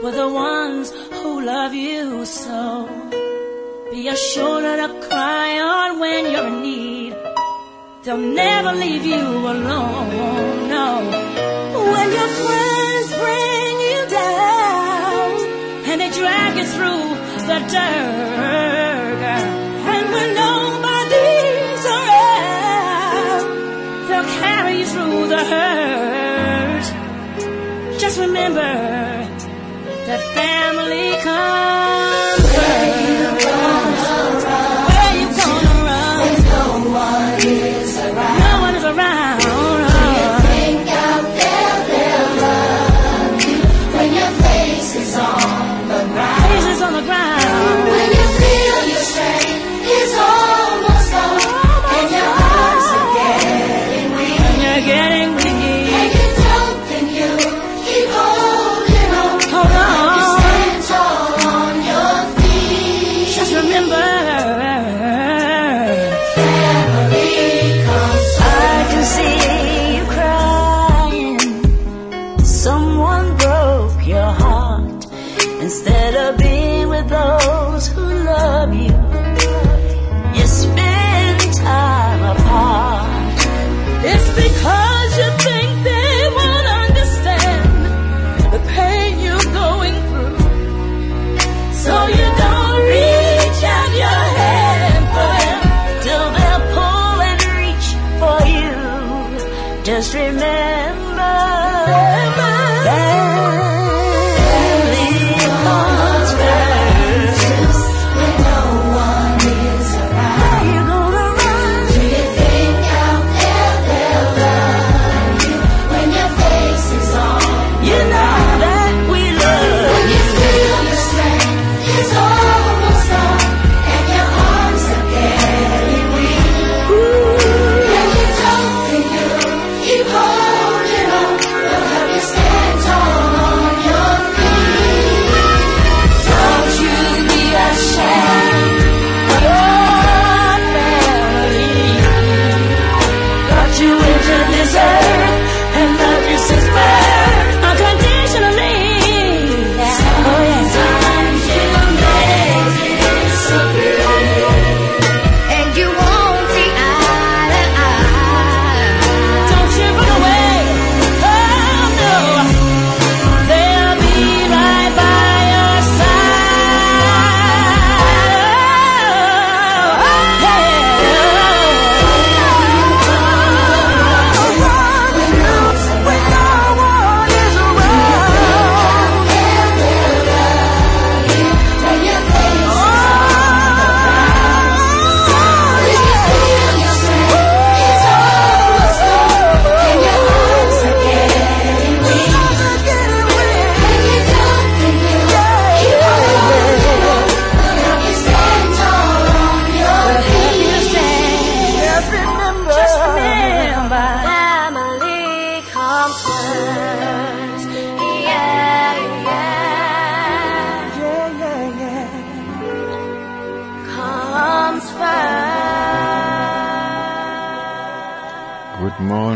for the ones who love you so. Be assured to cry on when you're in need. They'll never leave you alone, no. When your friends bring you down and they drag you through the dirt, and when nobody's around, they'll carry you through the hurt. Just remember family comes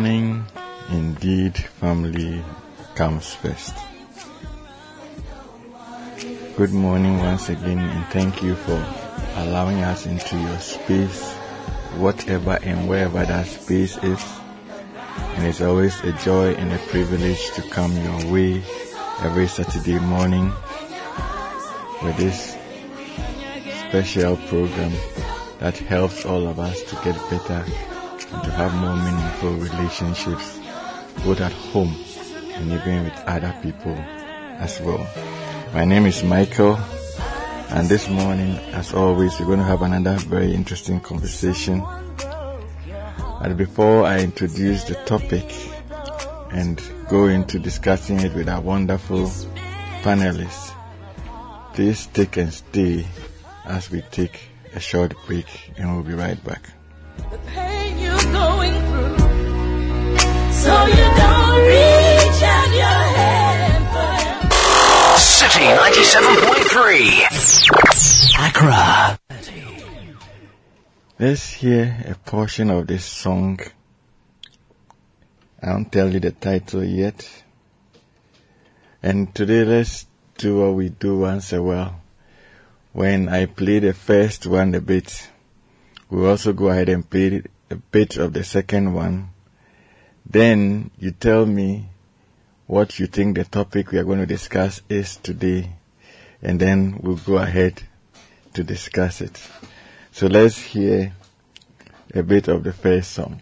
morning. Indeed, family comes first. Good morning once again, and thank you for allowing us into your space, whatever and wherever that space is. And it's always a joy and a privilege to come your way every Saturday morning with this special program that helps all of us to get better to have more meaningful relationships, both at home and even with other people as well. My name is Michael, and this morning, as always, we're going to have another very interesting conversation. And before I introduce the topic and go into discussing it with our wonderful panelists, please take and stay as we take a short break and we'll be right back. The pain you're going through. So you don't reach out your hand for them. City 97.3. Accra. Let's hear a portion of this song. I won't tell you the title yet. And today let's do what we do once a while. When I play the first one a bit, we also go ahead and play a bit of the second one. Then you tell me what you think the topic we are going to discuss is today, and then we'll go ahead to discuss it. So let's hear a bit of the first song.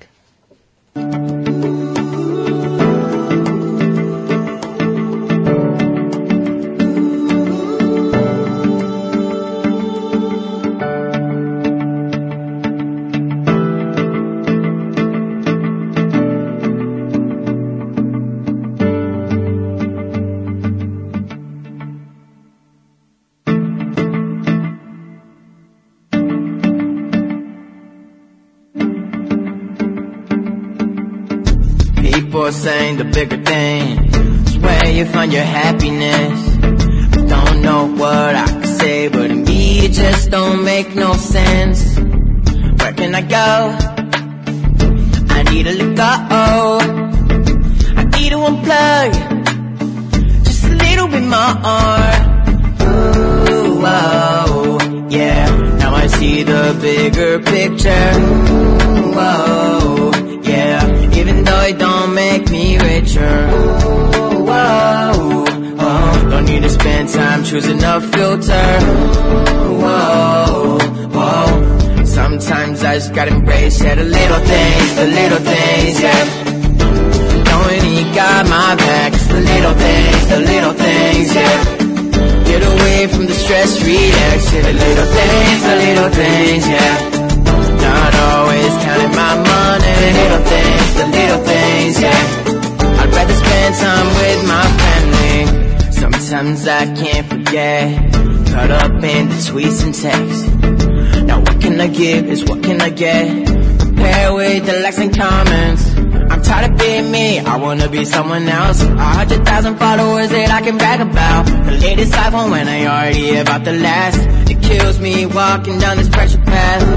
Get? Compare with the likes and comments. I'm tired of being me, I wanna be someone else. A hundred thousand followers that I can brag about. The latest iPhone when I already about the last. It kills me walking down this pressure path.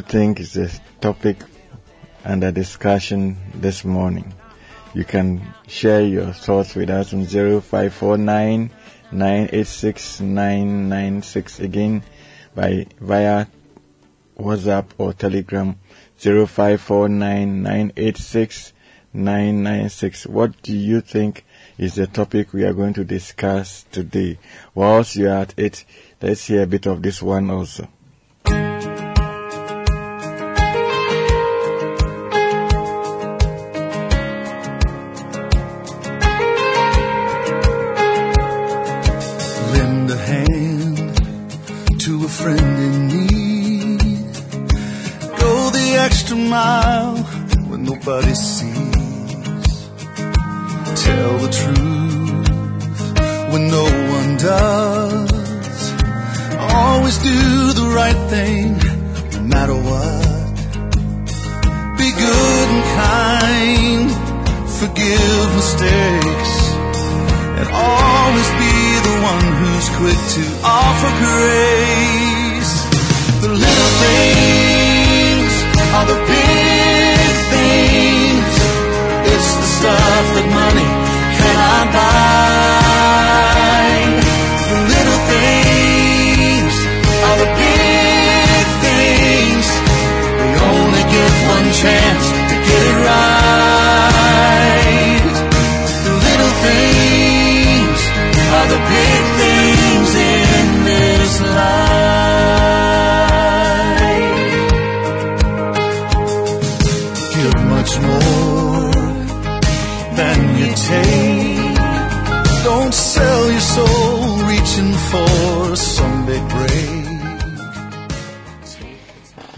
You think is the topic under discussion this morning? You can share your thoughts with us on 0549 986 996 again by via WhatsApp or Telegram 0549 986 996. What do you think is the topic we are going to discuss today? Whilst you are at it, let's hear a bit of this one also. Friend in need. Go the extra mile when nobody sees. Tell the truth when no one does. Always do the right thing no matter what. Be good and kind. Forgive mistakes and always be the one who's quick to offer grace. The little things are the big things. It's the stuff that money cannot buy.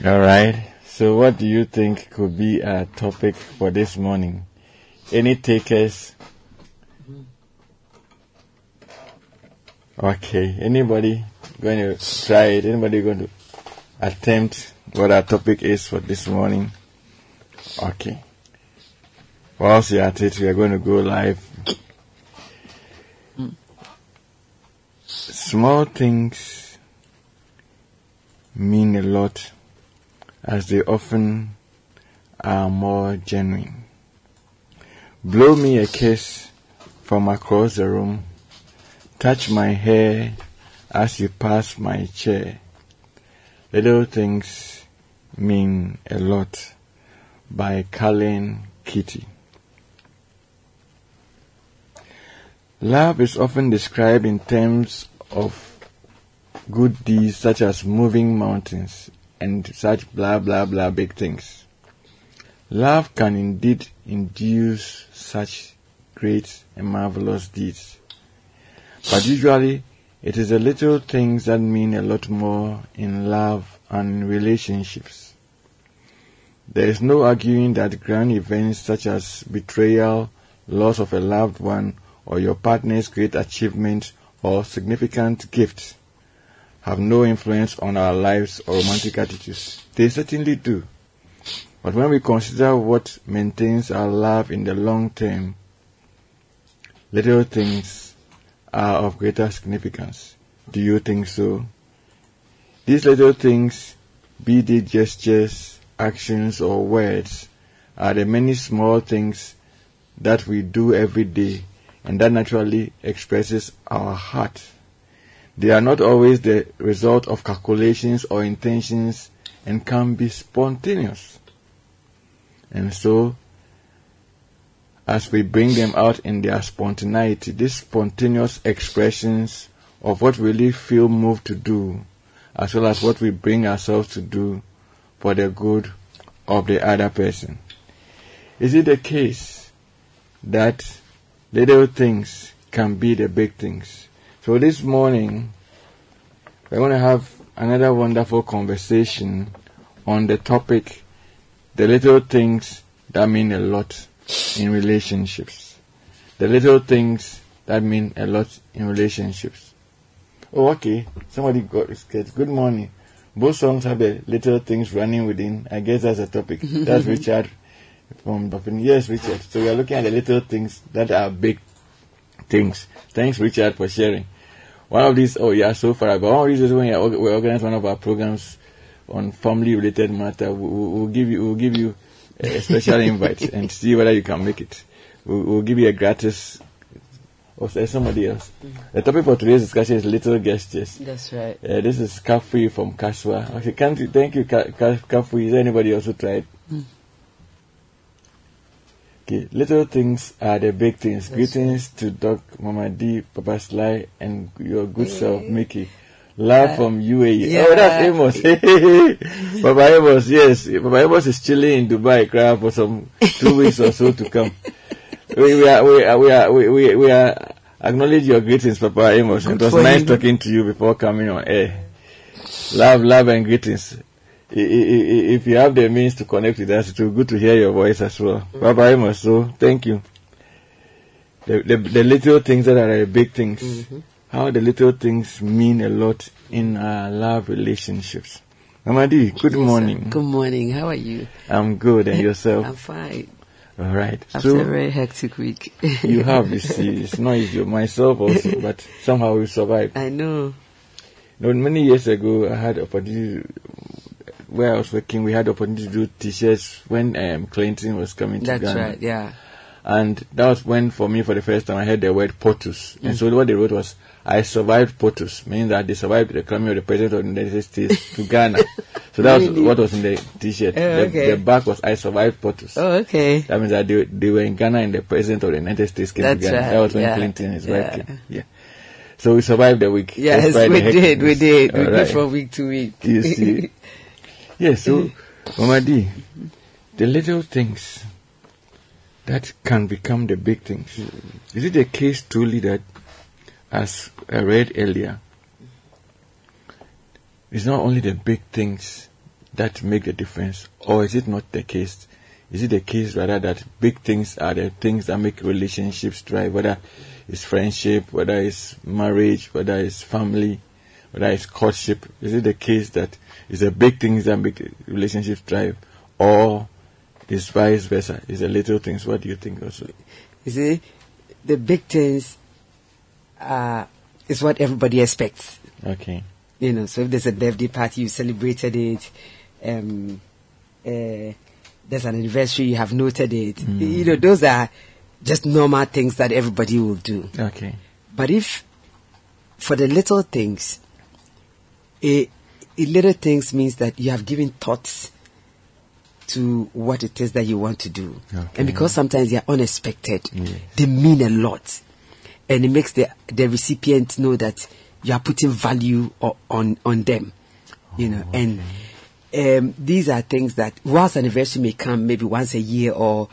All right. So, what do you think could be a topic for this morning? Any takers? Okay. Anybody going to try it? Anybody going to attempt what our topic is for this morning? Okay. Whilst you're at it, we are going to go live. Small things mean a lot as they often are more genuine. Blow me a kiss from across the room. Touch my hair as you pass my chair. Little things mean a lot by Colin Kitty. Love is often described in terms of good deeds such as moving mountains and such blah blah blah big things. Love can indeed induce such great and marvelous deeds. But usually it is the little things that mean a lot more in love and relationships. There is no arguing that grand events such as betrayal, loss of a loved one, or your partner's great achievement or significant gift have no influence on our lives or romantic attitudes. They certainly do. But when we consider what maintains our love in the long term, little things are of greater significance. Do you think so? These little things, be they gestures, actions, or words, are the many small things that we do every day and that naturally expresses our heart. They are not always the result of calculations or intentions and can be spontaneous. And so, as we bring them out in their spontaneity, these spontaneous expressions of what we really feel moved to do, as well as what we bring ourselves to do for the good of the other person. Is it the case that little things can be the big things? So this morning, we're going to have another wonderful conversation on the topic, the little things that mean a lot in relationships. The little things that mean a lot in relationships. Oh, okay. Somebody got scared. Good morning. Both songs have the little things running within. I guess that's a topic. That's Richard from Buffin. Yes, Richard. So we are looking at the little things that are big things. Thanks, Richard, for sharing. One of these, oh yeah, so far, but one of these is when we organize one of our programs on family-related matter. We- we- We'll give you, we'll give you a special invite and see whether you can make it. We'll, we'll give you a gratis. Or somebody else. The topic for today's discussion is little gestures. That's right. Uh, this is Kafui from Kasoa. Okay, can't you, thank you, Ka- Ka- Kafui. Is there anybody else who tried? Okay, little things are the big things. Greetings to Doc, Mama D, Papa Sly, and your good self, Mickey. Love uh, from UAE. Oh, that's Amos. Papa Amos, yes. Papa Amos is chilling in Dubai crap, for some two weeks or so to come. We, we are, we are, we are, we, we, we are acknowledge your greetings, Papa Amos. it was nice him. talking to you before coming on air. Love, love, and greetings. If you have the means to connect with us, it will be good to hear your voice as well. Bye bye, Amos. So, thank you. The, the, the little things that are the big things. Mm-hmm. How the little things mean a lot in our love relationships. Mama D, good morning. Good morning. How are you? I'm good, and yourself? I'm fine. All right. After a very hectic week. you have, you see, it's not easy. Myself also, but somehow we survived. I know. You know, many years ago, I had opportunity where I was working. We had opportunity to do t-shirts when um, Clinton was coming to That's Ghana, right. Yeah. and that was when, for me, for the first time, I heard the word POTUS. And so what they wrote was, "I survived POTUS," meaning that they survived the coming of the president of the United States to Ghana. So that was what was in the t-shirt. Oh, the, okay. the back was, "I survived POTUS." Oh, okay. That means that they, they were in Ghana and the president of the United States came That's to Ghana. right, That was when yeah, Clinton his yeah. came. Yeah. So we survived the week. Yes, the we did. We did. We did from week to week. You see. yeah, so, D, the little things that can become the big things. Is it the case truly that, as I read earlier, it's not only the big things that make the difference, or is it not the case? Is it the case rather that big things are the things that make relationships thrive, whether it's friendship, whether it's marriage, whether it's family, whether it's courtship? Is it the case that it's the big things that make relationships thrive, or is vice versa? Is the little things? What do you think also? You see, the big things uh, is what everybody expects. Okay. You know, so if there's a birthday party, you celebrated it. Um, uh, there's an anniversary, you have noted it. You know, those are just normal things that everybody will do. Okay. But if for the little things, a, a little things means that you have given thoughts to what it is that you want to do. Okay. And because sometimes they are unexpected, Yes. they mean a lot. And it makes the, the recipient know that you are putting value o- on, on them. You know, and um, these are things that whilst anniversary may come maybe once a year or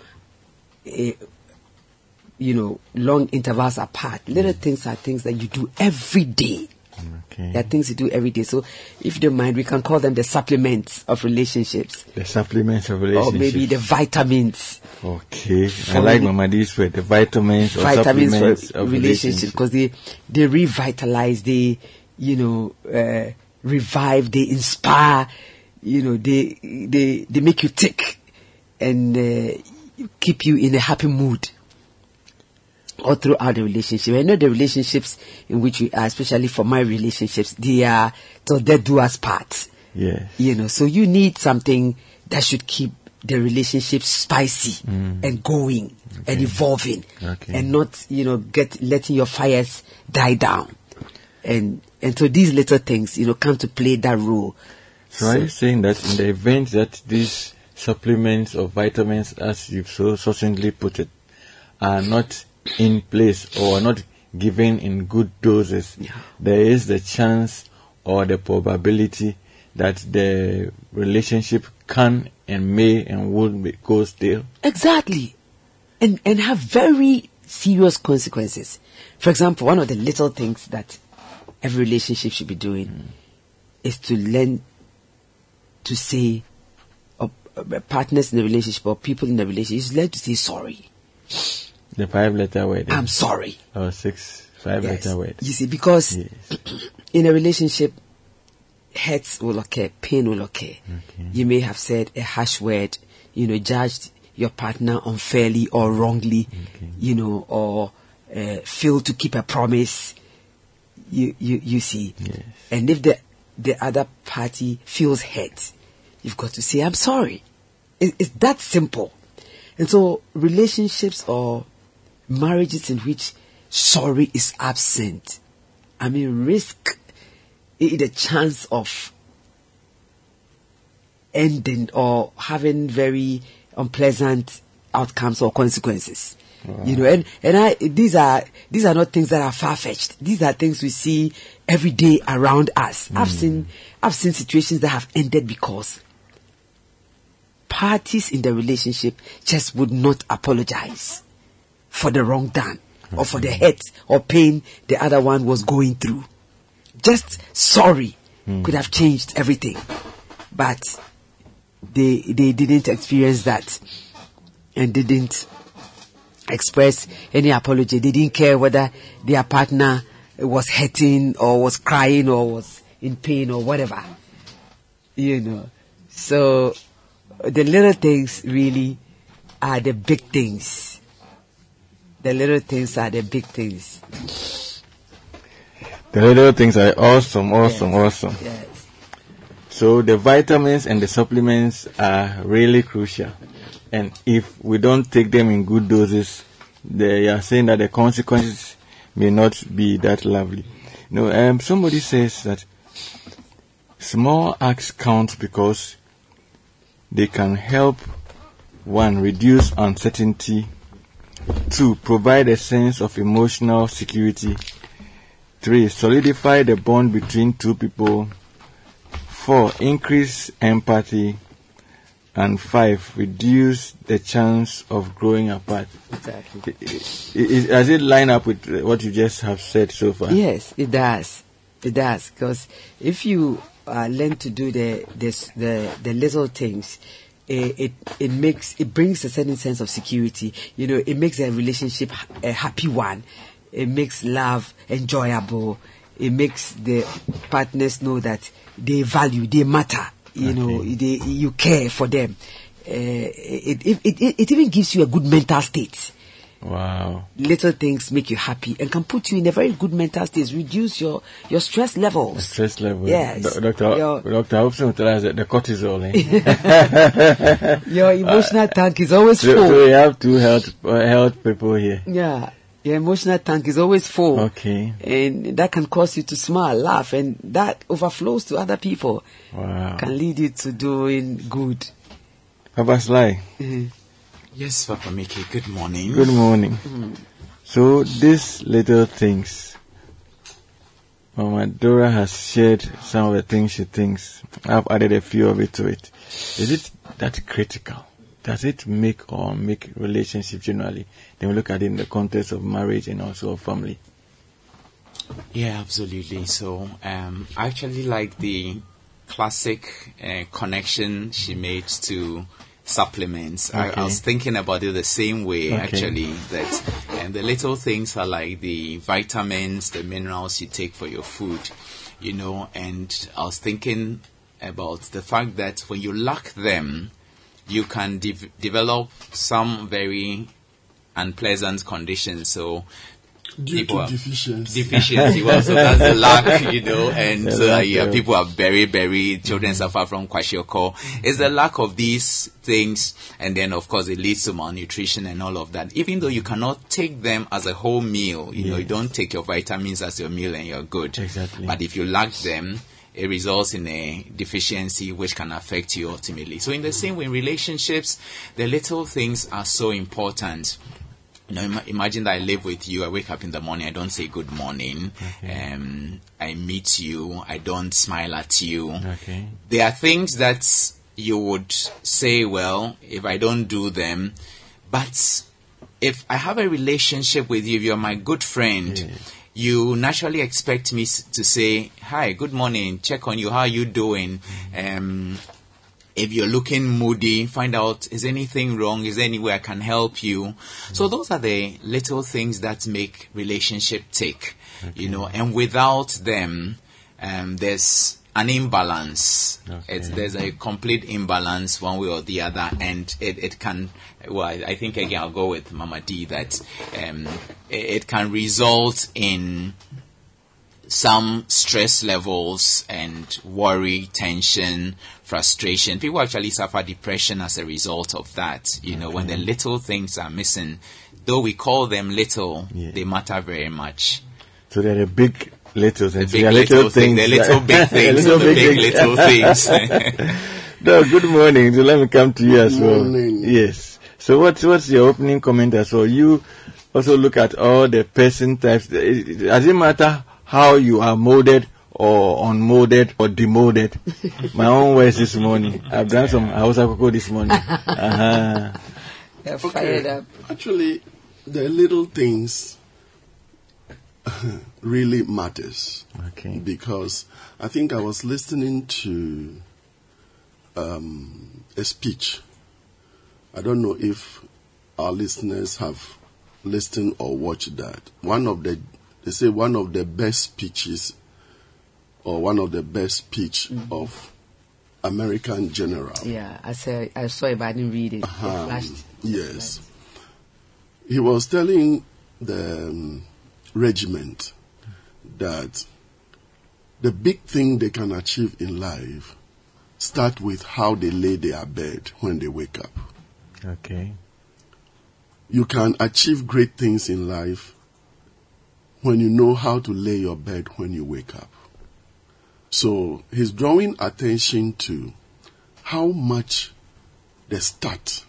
a, you know, long intervals apart. Little things are things that you do every day. Okay. There are things you do every day. So if you don't mind, we can call them the supplements of relationships. The supplements of relationships. Or maybe the vitamins. Okay. I like Mama D's word, the vitamins or vitamins supplements for of relationships relationships. because they, they revitalize, they, you know, uh, revive, they inspire, you know, they, they, they make you tick and uh, keep you in a happy mood all throughout the relationship. I know the relationships in which we are, especially for my relationships, they are so they do us part. Yeah. You know, so you need something that should keep the relationship spicy mm. and going and evolving Okay. and not, you know, get letting your fires die down. And and so these little things, you know, come to play that role. So are you saying that in the event that these supplements or vitamins, as you've so succinctly put it, are not in place or are not given in good doses, there is the chance or the probability that the relationship can and may and will be, go stale. Exactly. And and have very serious consequences. For example, one of the little things that every relationship should be doing is to learn to say or uh, partners in the relationship or people in the relationship is learn to say sorry. The five letter word. I'm sorry. Or six, five Yes. letter word. You see, because Yes. in a relationship, hurts will occur, pain will occur. Okay. You may have said a harsh word, you know, judged your partner unfairly or wrongly, you know, or uh, failed to keep a promise. You, you, you see. Yes. And if the, the other party feels hurt, you've got to say, I'm sorry. It, it's that simple. And so relationships or marriages in which sorry is absent, I mean, risk the chance of ending or having very unpleasant outcomes or consequences. You know, and, and I, these are, these are not things that are far-fetched. These are things we see every day around us. I've hmm. seen, I've seen situations that have ended because parties in the relationship just would not apologize for the wrong done or for the hurt or pain the other one was going through. Just sorry hmm. could have changed everything. But they they didn't experience that and didn't express any apology. They didn't care whether their partner was hurting or was crying or was in pain or whatever. You know. So the little things really are the big things. The little things are the big things. The little things are awesome, awesome, awesome. Yes. So the vitamins and the supplements are really crucial. And if we don't take them in good doses, they are saying that the consequences may not be that lovely. No, um, somebody says that small acts count because they can help one reduce uncertainty, two provide a sense of emotional security, three solidify the bond between two people, Four, increase empathy. and five reduce the chance of growing apart. Exactly. Does it line up with what you just have said so far? Yes, it does. It does because if you uh, learn to do the this, the the little things, it it makes it brings a certain sense of security. You know, it makes a relationship a happy one. It makes love enjoyable. It makes the partners know that they value, they matter. You know, they you care for them. Uh, it, it, it, it even gives you a good mental state Wow. little things make you happy and can put you in a very good mental state, reduce your, your stress The levels. stress level. Yes. Do- Doctor, Your- Doctor Hobson will tell us that the cortisol. Eh? Your emotional tank is always so, full. so we have two health uh, health people here. Yeah. Your emotional tank is always full. Okay. And that can cause you to smile, laugh, and that overflows to other people. Wow. Can lead you to doing good. Papa Sly, Yes, Papa Mickey, good morning. good morning. So these little things, Mama Dora has shared some of the things she thinks. I've added a few of it to it. Is it that critical? Does it make or make relationship generally? Then we look at it in the context of marriage and also of family. Yeah, absolutely. So, um, I actually like the classic uh, connection she made to supplements. I, Okay. I was thinking about it the same way, Okay. actually, that and the little things are like the vitamins, the minerals you take for your food, you know, and I was thinking about the fact that when you lack them, you can dev- develop some very unpleasant conditions. So, Due people to are- deficiency. deficiency. Well, so that's the lack, you know, and uh, lack yeah, people are very, very, children suffer from kwashiorkor. It's the lack of these things, and then of course it leads to malnutrition and all of that. Even though you cannot take them as a whole meal, you know, you don't take your vitamins as your meal and you're good. Exactly. But if you lack them, it results in a deficiency which can affect you ultimately. So in the same way, in relationships, the little things are so important. You know, ima- imagine that I live with you. I wake up in the morning. I don't say good morning. Um, I meet you. I don't smile at you. Okay. There are things that you would say, well, if I don't do them, but if I have a relationship with you, if you're my good friend, you naturally expect me to say, hi, good morning, check on you, how are you doing? Um, if you're looking moody, find out is anything wrong, is there any way I can help you. So those are the little things that make relationship tick, you know, and without them, um, there's an imbalance. It's, Okay. there's a complete imbalance one way or the other, and it, it can, well, I I think again I'll go with Mama D that um, it, it can result in some stress levels and worry, tension, frustration. People actually suffer depression as a result of that. You know, when the little things are missing, though we call them little, Yeah. they matter very much. So they're big littles and The big there are little, little thing, things. the little big things, little or the big things. little things. No, good morning. So let me come to you as well. morning. Yes. So what's what's your opening comment as well? You also look at all the person types. Does it matter how you are molded or unmolded or demolded? My own words this morning. I've done some Hausa koko this morning. Uh-huh. Yeah, fired up. Actually, the little things really matters Okay. because I think I was listening to um, a speech. I don't know if our listeners have listened or watched that. One of the they say one of the best speeches or one of the best speech of American general. Yeah, I saw, I saw it, but I didn't read it. It Um, flashed. yes. He was telling the um, regiment that the big thing they can achieve in life start with how they lay their bed when they wake up. Okay. You can achieve great things in life when you know how to lay your bed when you wake up. So he's drawing attention to how much the start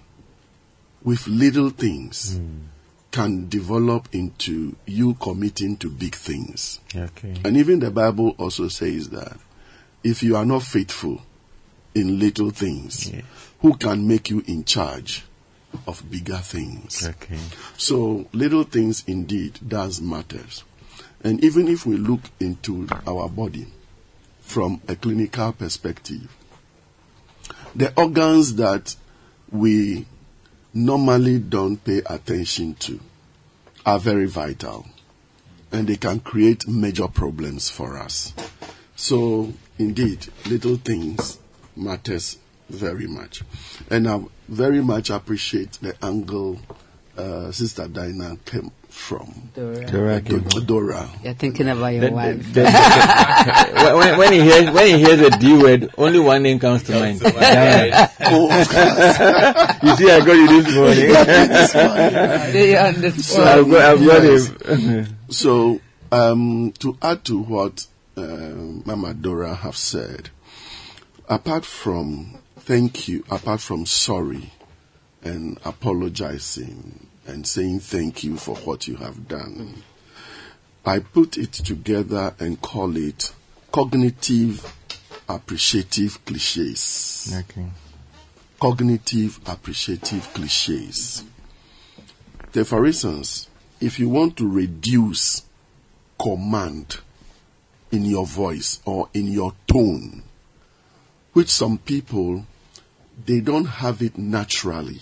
with little things hmm. can develop into you committing to big things. Okay. And even the Bible also says that if you are not faithful in little things, Yes. who can make you in charge of bigger things. Okay. So little things indeed does matters. And even if we look into our body from a clinical perspective, the organs that we normally don't pay attention to are very vital and they can create major problems for us. So indeed, little things matters very much. And I very much appreciate the angle uh, Sister Dinah came from. Dora Do- came. Dora. You're thinking about your The- the- wife. the- the- when, when he hears when he hears the D word, only one name comes to mind. Oh, You see, I got you this morning. They on so I've got, I've got him. So, um, to add to what uh, Mama Dora have said, apart from thank you, apart from sorry and apologizing and saying thank you for what you have done, I put it together and call it cognitive appreciative cliches. okay. Cognitive appreciative cliches. Say, for instance, if you want to reduce command in your voice or in your tone, which some people they don't have it naturally.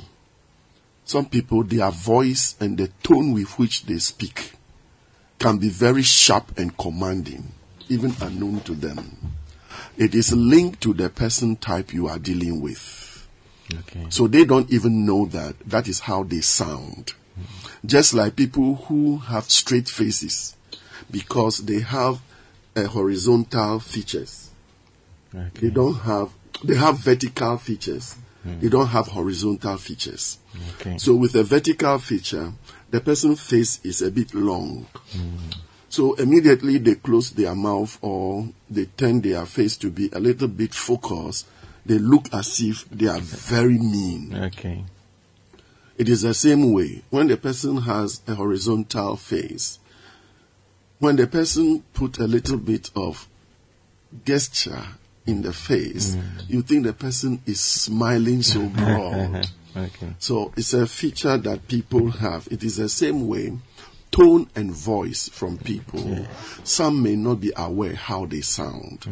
Some people their voice and the tone with which they speak can be very sharp and commanding, even unknown to them. It is linked to the person type you are dealing with. Okay. So they don't even know that that is how they sound. Just like people who have straight faces because they have uh, horizontal features. They don't have, they have vertical features. They don't have horizontal features. Okay. So with a vertical feature, the person's face is a bit long. So immediately they close their mouth or they turn their face to be a little bit focused. They look as if they are very mean. Okay. It is the same way when the person has a horizontal face. When the person put a little bit of gesture in the face, you think the person is smiling so broad. Okay. So it's a feature that people have. It is the same way tone and voice from people. Some may not be aware how they sound.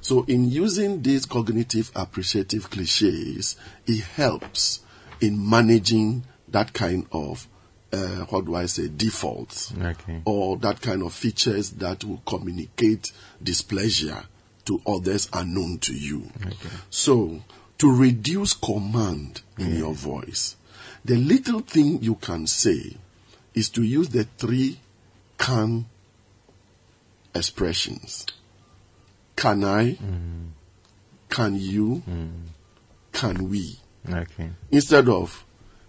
So in using these cognitive appreciative cliches, it helps in managing that kind of uh, what do I say defaults Okay. or that kind of features that will communicate displeasure to others unknown to you. So, to reduce command in your voice, the little thing you can say is to use the three can expressions. Can I? Mm. Can you? Mm. Can we? Okay. Instead of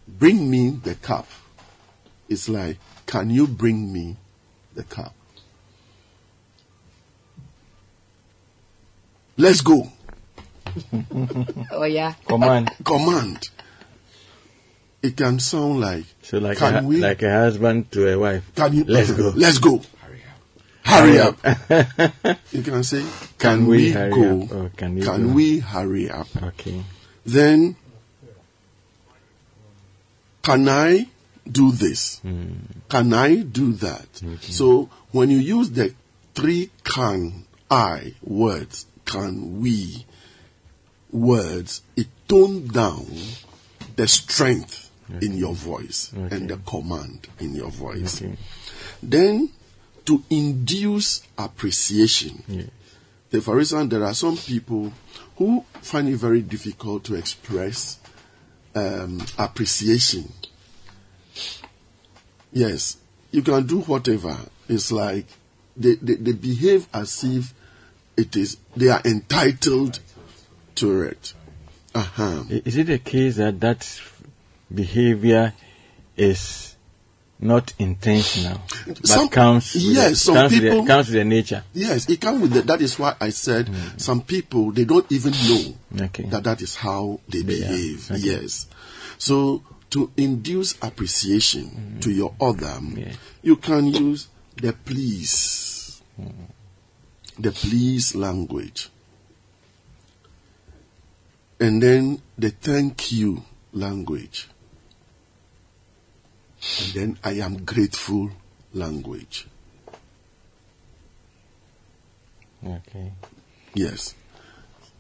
bring me the cup, it's like, can you bring me the cup? Let's go. Oh yeah. Command. Command. It can sound like, So like Can a, we- like a husband to a wife. can you, Let's go. Let's go. Hurry up. Hurry up. you can say, can, Can we we, hurry go? up? Or can you can go? we hurry up? Okay. Then, can I do this? Hmm. Can I do that? So, when you use the three can I words, can we words, it tone down the strength in your voice and the command in your voice. Okay. Then, to induce appreciation. Yeah. Say, for instance, there are some people who find it very difficult to express um, appreciation. Yes, you can do whatever. It's like they, they, they behave as if it is they are entitled to it. Uh-huh. Is it a case that that behavior is not intentional, but Some- comes with yes, the, some comes, with people- the, comes with the nature? Yes, it comes with the, that is why I said hmm. some people they don't even know Okay. that that is how they, They behave. Okay. Yes. So to induce appreciation hmm. to your other, Yeah. you can use the please, hmm. The please language. and then the thank you language. And then I am grateful language. Okay. Yes.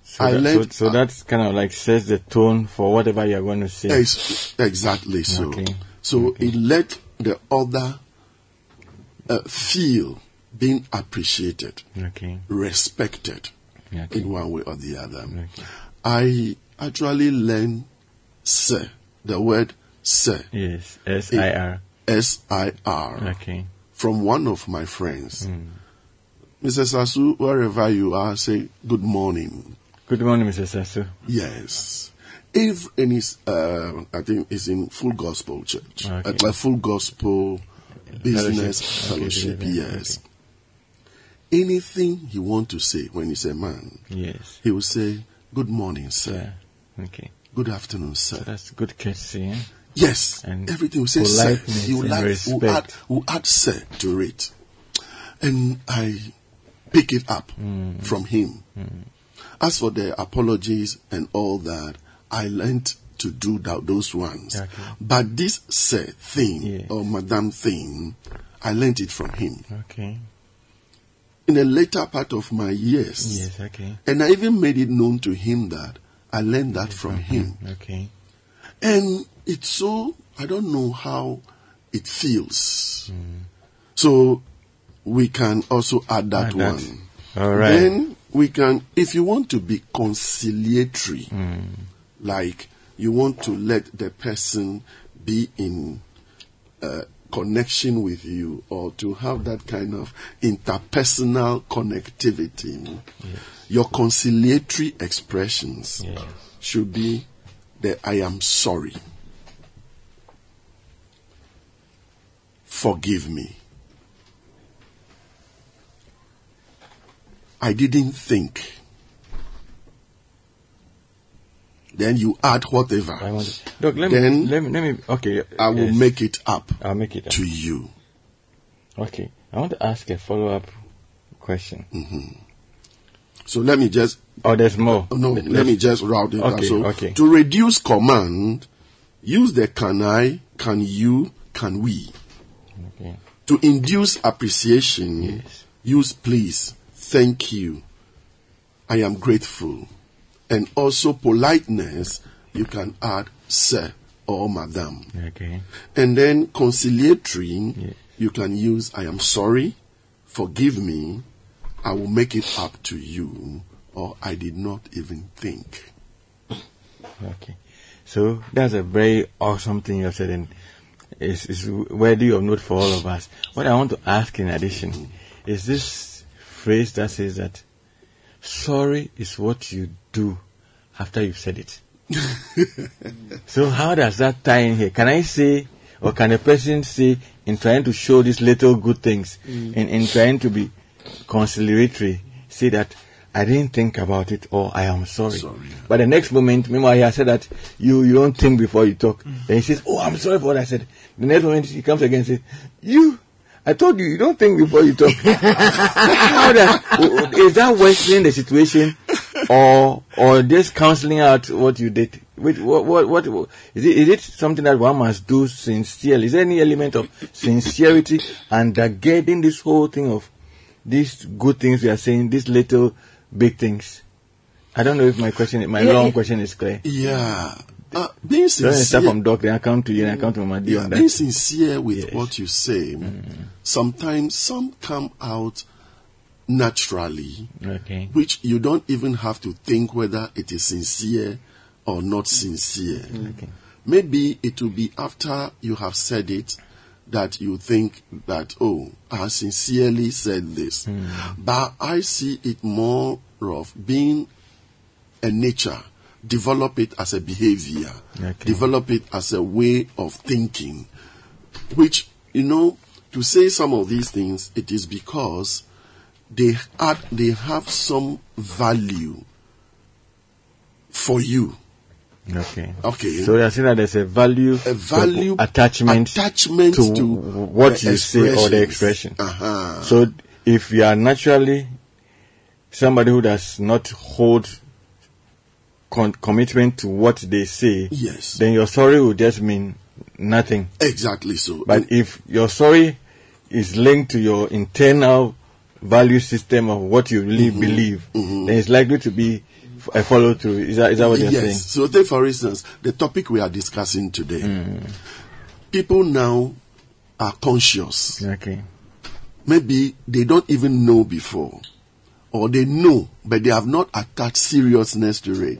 So, that, learned- so, so that's kind of like sets the tone for whatever you're going to say. Ex- exactly so. Okay. So Okay. it let the other uh, feel being appreciated, Okay. respected Okay. in one way or the other. Okay. I actually learned sir, the word sir, Yes. S I R. S I R, Okay. from one of my friends. Hmm. Mrs. Asu, wherever you are, say good morning. Good morning, Mr. Sasu. Yes. If and it's, uh, I think it's in Full Gospel Church, Okay. like Full Gospel Business Fellowship. Fellowship. Yes. Anything he want to say when he's a man, Yes. he will say, "Good morning, sir. Yeah. Okay. Good afternoon, So sir." that's good courtesy. Eh? Yes, And everything will say sir. He will, and add, will add, will add sir to it, and I pick it up Mm. from him. As for the apologies and all that, I learned to do that, those ones. Okay. But this sir thing Yeah. or madam thing, I learned it from him Okay. In the later part of my years, Yes. Okay. and I even made it known to him that I learned that from him. Okay. And it's so, I don't know how it feels. So we can also add that Add that. one. All right. Then we can, if you want to be conciliatory, like you want to let the person be in uh, connection with you or to have that kind of interpersonal connectivity, your conciliatory expressions Yes. should be the I am sorry. Forgive me. I didn't think. Then you add whatever. I want to, Doc, let me, Then let me, let me, okay. I will yes. make it up I'll make it up. to you. Okay. I want to ask a follow-up question. Mm-hmm. So let me just Oh, there's more. No, Let- let me just route it. Okay, So okay. to reduce command, use the can I, can you, can we. Okay. To induce appreciation, Yes. use please, thank you, I am grateful. And also politeness, you can add sir or madam. Okay. And then conciliatory, Yeah. you can use I am sorry, forgive me, I will make it up to you, or I did not even think. Okay. So that's a very awesome thing you have said, and it's, it's worthy of note for all of us. What I want to ask in addition mm-hmm. is this phrase that says that sorry is what you do after you've said it. so how does that tie in here? Can I say, or can a person say, in trying to show these little good things, mm. in, in trying to be conciliatory, say that I didn't think about it or I am sorry. Sorry. But the next moment, meanwhile, he has said that you, you don't think before you talk. Mm. Then he says, Oh, I'm sorry for what I said. The next moment, he comes again and says, You, I told you, you don't think before you talk. How does, is that worsening the situation or, or just counseling out what you did? Wait, what, what, what, what is it, is it something that one must do sincerely? Is there any element of sincerity and undergirding this whole thing of these good things we are saying, these little big things? I don't know if my question, my Yeah, long yeah. question is clear. Yeah. Uh, being Don't start sincere, from Doc, then I come to you, then I come to my D yeah, on being sincere with Yes. what you say, sometimes some come out naturally, Okay. which you don't even have to think whether it is sincere or not sincere. Okay. Maybe it will be after you have said it that you think that, oh, I sincerely said this. Hmm. But I see it more of being a nature, develop it as a behavior, Okay. develop it as a way of thinking, which, you know, to say some of these things, it is because they add, they have some value for you. Okay. Okay. So you're saying that there's a value, a value attachment, attachment to, to what you say or the expression. Uh-huh. So if you are naturally somebody who does not hold con- commitment to what they say, Yes. then your sorry will just mean nothing. Exactly so. But if your sorry is linked to your internal value system of what you really Mm-hmm. believe, then it's likely to be a follow through. Is that, is that what you're yes. saying? So take for instance the topic we are discussing today. Mm. People now are conscious. Okay. Maybe they don't even know before, or they know but they have not attached seriousness to it.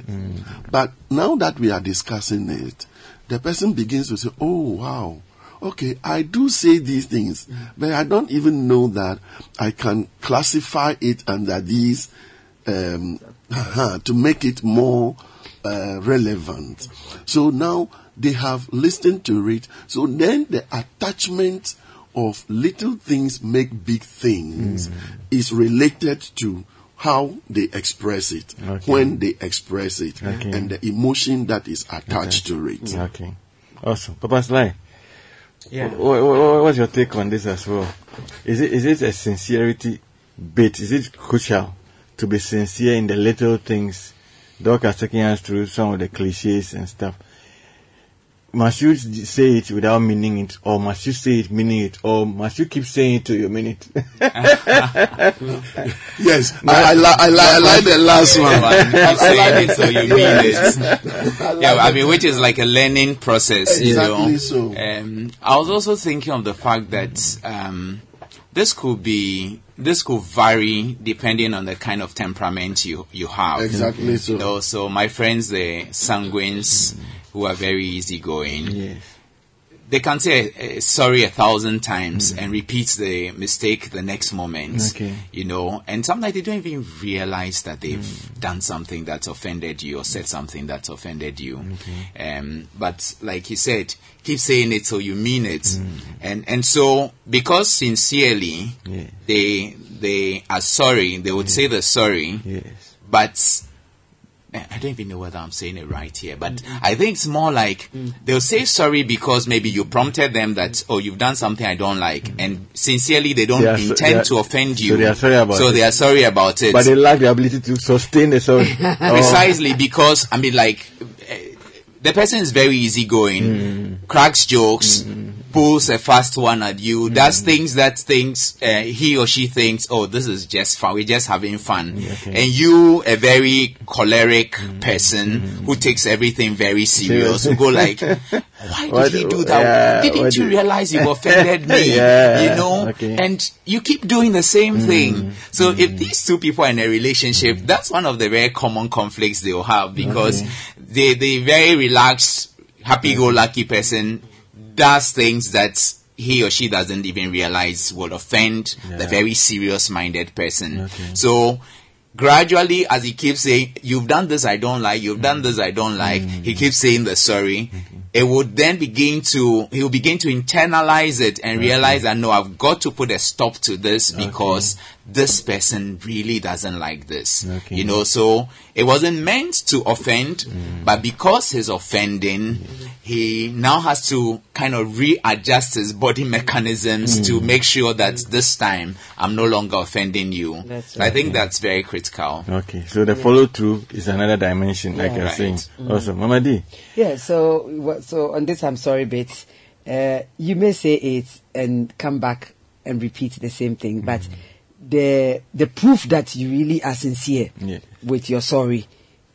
But now that we are discussing it, the person begins to say, "Oh wow." Okay, I do say these things, but I don't even know that I can classify it under these um, to make it more uh, relevant. So now they have listened to it. So then the attachment of little things make big things is related to how they express it, Okay. when they express it, Okay. and the emotion that is attached to it. Okay. Awesome. Papa Sly, Yeah. wh- wh- wh- what's your take on this as well? Is it is it a sincerity bit? Is it crucial to be sincere in the little things? Doc has taken us through some of the cliches and stuff. Must you say it without meaning it, or must you say it meaning it, or must you keep saying it till you mean it? Yes, I, I, li- I, li- I like the last one. you saying it so you mean it. Yeah, I mean, which is like a learning process, you Exactly know. so. Um, I was also thinking of the fact that um, this could be this could vary depending on the kind of temperament you you have. Exactly so. You know, so my friends, the sanguines, who are very easygoing, yes. they can say uh, sorry a thousand times and repeat the mistake the next moment. Okay. You know, and sometimes they don't even realize that they've done something that's offended you or said something that's offended you. Um, but like he said, keep saying it so you mean it. And and so because sincerely Yeah. they they are sorry, they would say the sorry, Yes. but eh, I don't even know whether I'm saying it right here, but mm-hmm. I think it's more like mm. they'll say sorry because maybe you prompted them that, oh, you've done something I don't like, mm. and sincerely they don't They so- intend are- to offend you. so they are sorry about So it. they are sorry about it. But they lack the ability to sustain the sorry. Oh, Precisely because, I mean, like, eh, the person is very easygoing, mm. cracks jokes, mm. pulls a fast one at you, mm. does things that thinks uh, he or she thinks, oh, this is just fun. We're just having fun. And you, a very choleric person who takes everything very serious, who go like, why did What- he do that? yeah, Didn't you did- realize you offended me? Yeah, you know, okay. and you keep doing the same mm, thing. So if mm. these two people are in a relationship, mm. that's one of the very common conflicts they'll have because they the very relaxed, happy-go-lucky person does things that he or she doesn't even realize will offend the very serious-minded person. Okay. So gradually as he keeps saying you've done this i don't like. You've done mm. this i don't like he mm. keeps saying the sorry mm-hmm. it would then begin to he'll begin to internalize it and mm-hmm. realize that no i've got to put a stop to this because this person really doesn't like this Okay. you know so it wasn't meant to offend mm. but because he's offending he now has to kind of readjust his body mechanisms to mm. make sure that this time i'm no longer offending you That's i think that's very critical Okay, so the follow through is another dimension, like Yeah. you're Right. saying. Awesome. Mama D. Yeah, so so on this, I'm sorry, but uh, you may say it and come back and repeat the same thing, but the the proof that you really are sincere Yeah. with your sorry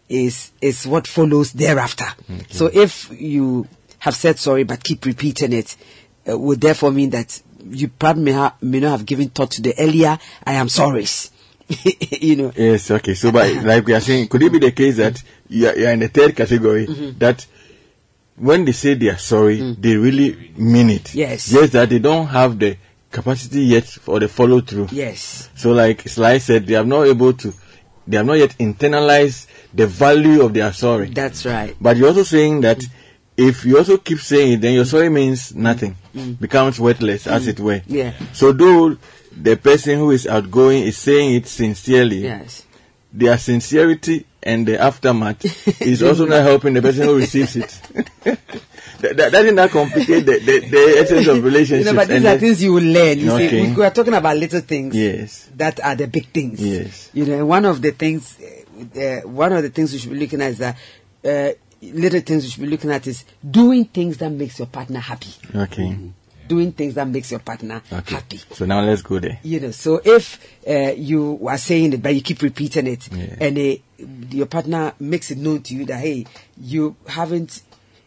is is what follows thereafter. So if you have said sorry but keep repeating it, uh, would therefore mean that you probably may, ha- may not have given thought to the earlier "I am sorry's." you know. Yes, okay. So, but like we are saying, could it be the case that you are, you are in the third category Mm-hmm. that when they say they are sorry, they really mean it? Mm. Yes. Just that they don't have the capacity yet for the follow through. Yes. So, like Sly said, they are not able to, they have not yet internalized the value of their sorry. That's right. But you're also saying that if you also keep saying it, then your sorry means nothing, becomes worthless, as it were. Mm. Yeah. So, though the person who is outgoing is saying it sincerely, Yes. their sincerity and the aftermath is also not helping the person who receives it. that, that, that complicate the, the, the essence of You relationships? know, but these are things you will learn. You Okay. see, we, we are talking about little things Yes. that are the big things. Yes. You know, one of the things, eh, uh, one of the things we should be looking at is that uh, little things we should be looking at is doing things that makes your partner happy. Okay. Doing things that makes your partner Okay. happy. So now let's go there. You know, so if uh, you are saying it, but you keep repeating it, Yeah. and uh, your partner makes it known to you that hey, you haven't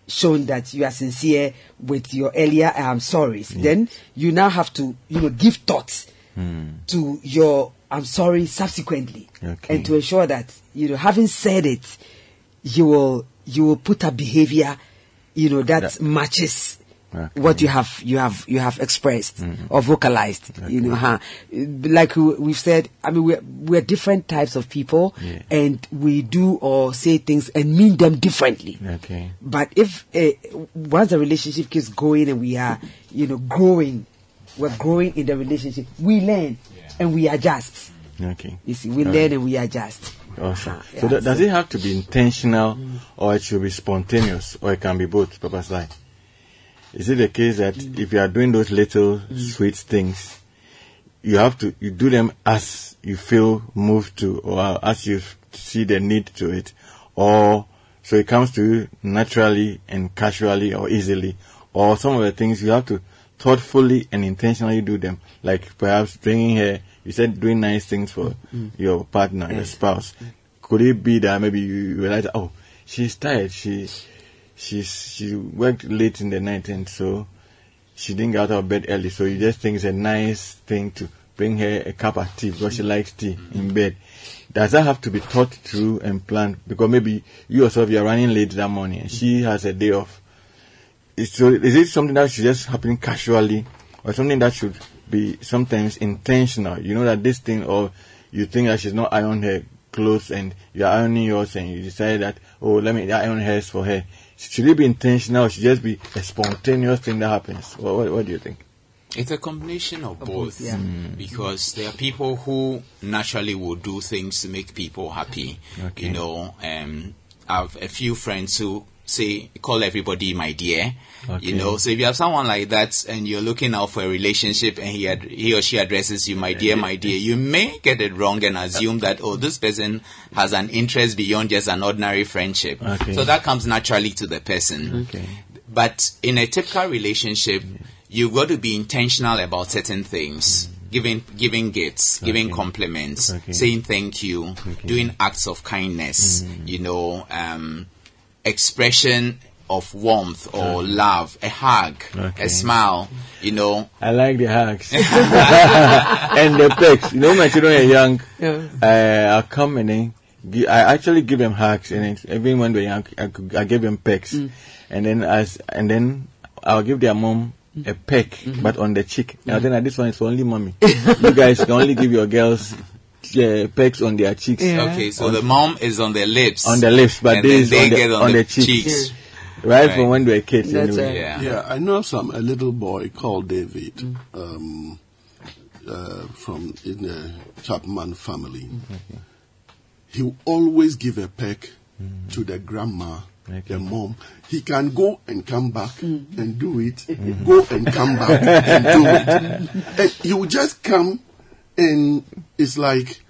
shown that you are sincere with your earlier um, I am sorries, mm. then you now have to, you know, give thoughts mm. to your I'm sorry subsequently, Okay. and to ensure that you know, having said it, you will you will put a behavior, you know, that That- matches Okay. what you have you have you have expressed or vocalized you know huh? like we- we've said i mean we're, we're different types of people Yeah. and we do or say things and mean them differently Okay. but if uh, once the relationship keeps going and we are you know growing we're growing in the relationship we learn and we adjust Okay. you see we All learn right. and we adjust Awesome. Uh-huh, so yeah, th- does so- it have to be intentional or it should be spontaneous or it can be both, Papa Sly? Is it the case that Mm. if you are doing those little mm. sweet things, you have to you do them as you feel moved to or as you see the need to it, or so it comes to you naturally and casually or easily, or some of the things you have to thoughtfully and intentionally do them, like perhaps bringing her. You said doing nice things for mm. Mm. your partner, your spouse. Could it be that maybe you realize, oh, she's tired, she she's she worked late in the night and so she didn't get out of bed early, so you just think it's a nice thing to bring her a cup of tea because she likes tea mm-hmm. in bed. Does that have to be thought through and planned? Because maybe you yourself you're running late that morning and she has a day off. So is it something that should just happen casually or something that should be sometimes intentional? You know that this thing or you think that she's not ironing her clothes and you're ironing yours and you decide that, oh, let me iron hers for her. Should it be intentional or should it just be a spontaneous thing that happens? What, what, what do you think? It's a combination of both. yeah. Because there are people who naturally will do things to make people happy. Okay. You know, um, I have a few friends who say, call everybody my dear. Okay. You know, so if you have someone like that and you're looking out for a relationship and he, ad- he or she addresses you, my dear, my dear, you may get it wrong and assume that, oh, this person has an interest beyond just an ordinary friendship. Okay. So that comes naturally to the person. Okay. But in a typical relationship, you've got to be intentional about certain things. Giving, giving gifts, giving Okay. compliments, Okay. saying thank you, doing acts of kindness, you know, um, expression of warmth or ah. love, a hug, Okay. a smile, you know. I like the hugs and the pecks. You know, my children are young. Uh, I'll come and then gi- I actually give them hugs, and then even when they're young, I, I give them pecks, mm. and then as and then I'll give their mom a peck, mm-hmm. but on the cheek. And mm. then this one is only mommy. you guys can only give your girls uh, pecks on their cheeks, Okay, so the mom is on the lips. on the lips, but and this then is they on the, get on the cheeks. Right, Right. from when they were kids. That's anyway. right. Yeah. Yeah, I know some a little boy called David um, uh, from in the Chapman family. He will always give a peck to the grandma, Okay. the mom. He can go and come back and do it. Go and come back and do it. And he will just come, and it's like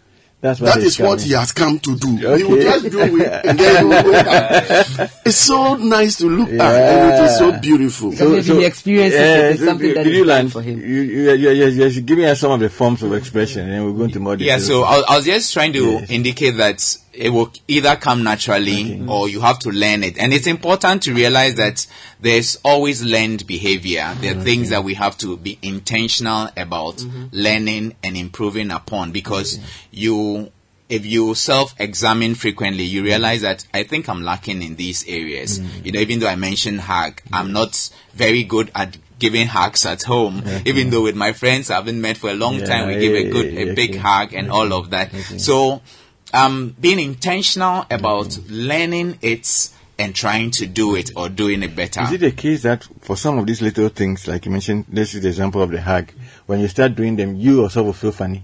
That's that it's is what he has come to do. He will just do it, and then he will go back. It's so nice to look at, and it is so beautiful. So maybe he experiences it, it's something did that did is you learn for him. You, you, you, you, you, you give me some of the forms of expression, and then we're going to more Yeah, so I, I was just trying to Yes. indicate that it will either come naturally or you have to learn it. And it's important to realize that there's always learned behavior. There are things that we have to be intentional about mm-hmm. learning and improving upon because you if you self-examine frequently, you realize that I think I'm lacking in these areas. Mm. You know, even though I mentioned hug, I'm not very good at giving hugs at home. Even though with my friends I haven't met for a long Yeah, time, we give a good, yeah, a yeah, big okay. hug and all of that. So, um, being intentional about learning it and trying to do it or doing it better. Is it the case that for some of these little things, like you mentioned, this is the example of the hug, when you start doing them, you yourself will feel funny?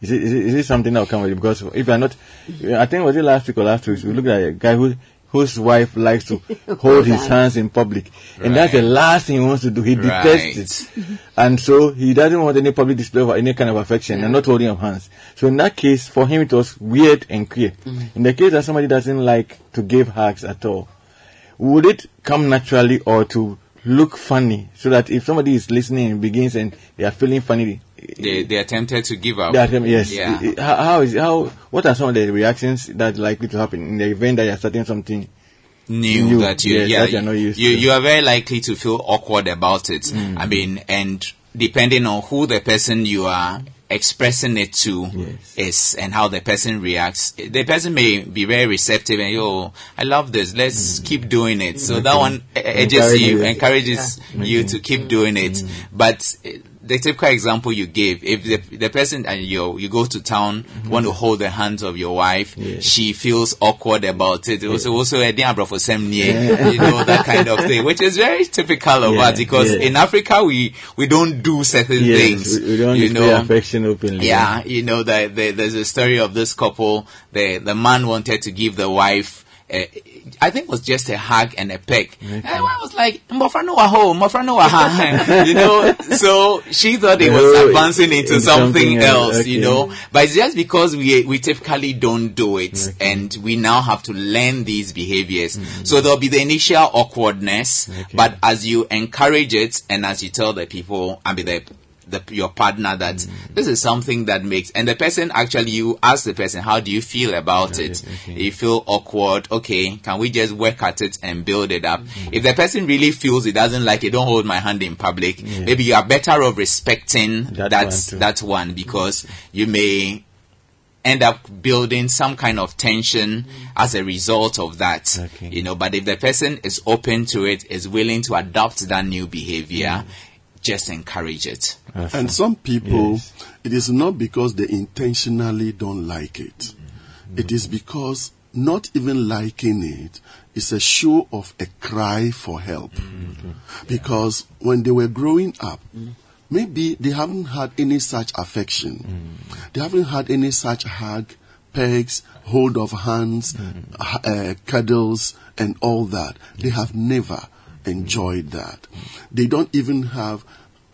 Is it, is it, is it something that will come with it? Because if you're not, I think was it last week or last week, we looked at a guy who whose wife likes to hold his hands. in public, and that's the last thing he wants to do. He detests it, and so he doesn't want any public display of any kind of affection and not holding of hands. So in that case, for him it was weird and queer. Mm-hmm. In the case that somebody doesn't like to give hugs at all, would it come naturally or to look funny so that if somebody is listening and begins and they are feeling funny, They, they are tempted to give up. yes. Yeah. How, is how? What are some of the reactions that are likely to happen in the event that you are starting something? new, New, that you yes, yeah that you're not used you to. you are very likely to feel awkward about it Mm. i mean and depending on who the person you are expressing it to Yes. is and how the person reacts the person may be very receptive and yo i love this let's keep doing it so that one edges you Encourages. encourages you to keep doing it but uh, the typical example you gave, if the, the person and you you go to town want to hold the hands of your wife, Yes. she feels awkward about it. Also, also a diablo for some you know that kind of thing, which is very typical of Yeah, us because yeah. in Africa we we don't do certain Yes, things. we, we don't you know, affection openly. yeah, you know that the, there's a story of this couple. The the man wanted to give the wife. Uh, I think it was just a hug and a peck. And I was like, "Mofra no wa ho, mofra no wa you know. So she thought it was advancing into into something, something else, else, you know. But it's just because we we typically don't do it, Okay. and we now have to learn these behaviors. So there'll be the initial awkwardness, Mm-hmm. Okay. but as you encourage it and as you tell the people, I mean the the, your partner that Mm. this is something that makes and the person actually you ask the person how do you feel about it okay. you feel awkward okay can we just work at it and build it up Mm-hmm. if the person really feels he doesn't like it don't hold my hand in public maybe you are better off respecting That that one that one because you may end up building some kind of tension as a result of that Okay. you know but if the person is open to it is willing to adopt that new behavior just encourage it And some people, Yes. it is not because they intentionally don't like it. Mm-hmm. It is because not even liking it is a show of a cry for help. Mm-hmm. Because when they were growing up, mm. maybe they haven't had any such affection. Mm. They haven't had any such hug, pegs, hold of hands, mm. h- eh, uh, cuddles, and all that. They have never enjoyed that. They don't even have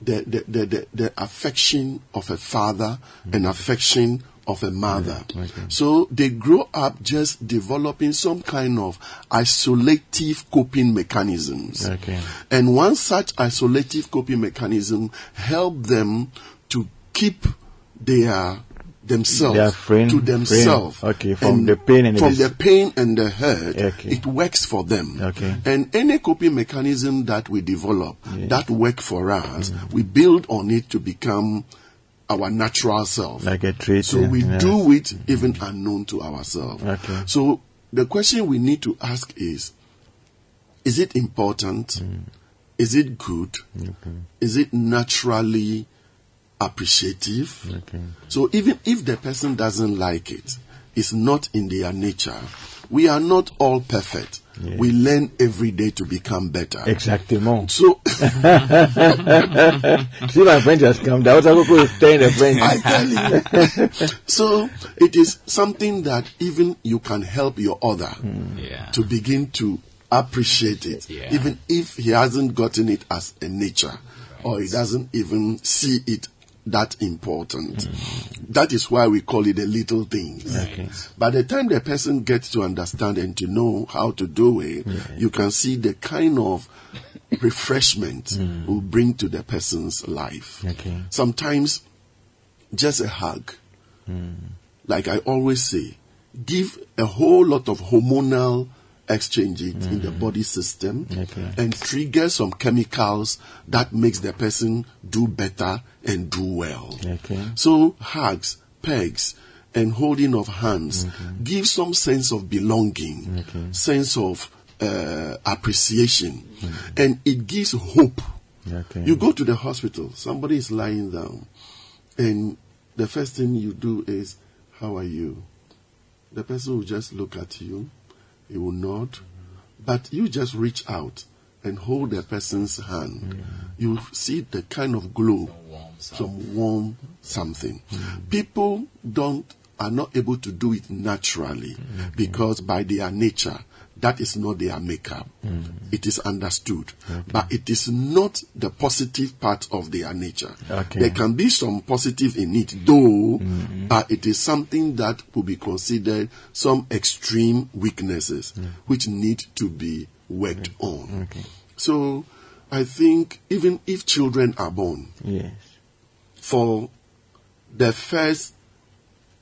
the, the, the, the, the affection of a father and affection of a mother. So they grow up just developing some kind of isolative coping mechanisms. Okay. And one such isolative coping mechanism help them to keep their themselves friend- to themselves. friend. Okay, from the pain and the from dis- the pain and the hurt. Okay. It works for them. Okay. And any coping mechanism that we develop that work for us, Mm-hmm. we build on it to become our natural self. Like a trait. So we yes. do it even unknown to ourselves. Okay. So the question we need to ask is is it important? Mm. Is it good? Is it naturally appreciative? Okay. So even if the person doesn't like it, it's not in their nature. We are not all perfect. Yeah. We learn every day to become better. Exactement. So See, my friend just come. The other people is staying the friend. I tell you. so it is something that even you can help your other hmm. yeah to begin to appreciate it, Yeah. even if he hasn't gotten it as a nature or he doesn't even see it that important. That is why we call it the little things. By the time the person gets to understand and to know how to do it, you can see the kind of refreshment hmm. will bring to the person's life. Okay. Sometimes just a hug, hmm. like I always say, give a whole lot of hormonal exchanges in the body system Okay. and trigger some chemicals that makes the person do better and do well. Okay. So hugs, pegs, and holding of hands give some sense of belonging, sense of uh, appreciation, and it gives hope. Okay. You go to the hospital, somebody is lying down, and the first thing you do is, How are you? The person will just look at you, he will nod, but you just reach out and hold the person's hand. You see the kind of glow, some warm something. People don't are not able to do it naturally because by their nature, that is not their makeup. Mm. It is understood. But it is not the positive part of their nature. Okay. There can be some positive in it, though, mm-hmm. but it is something that will be considered some extreme weaknesses mm. which need to be worked mm. on. Okay. So I think even if children are born, Yes. for the first,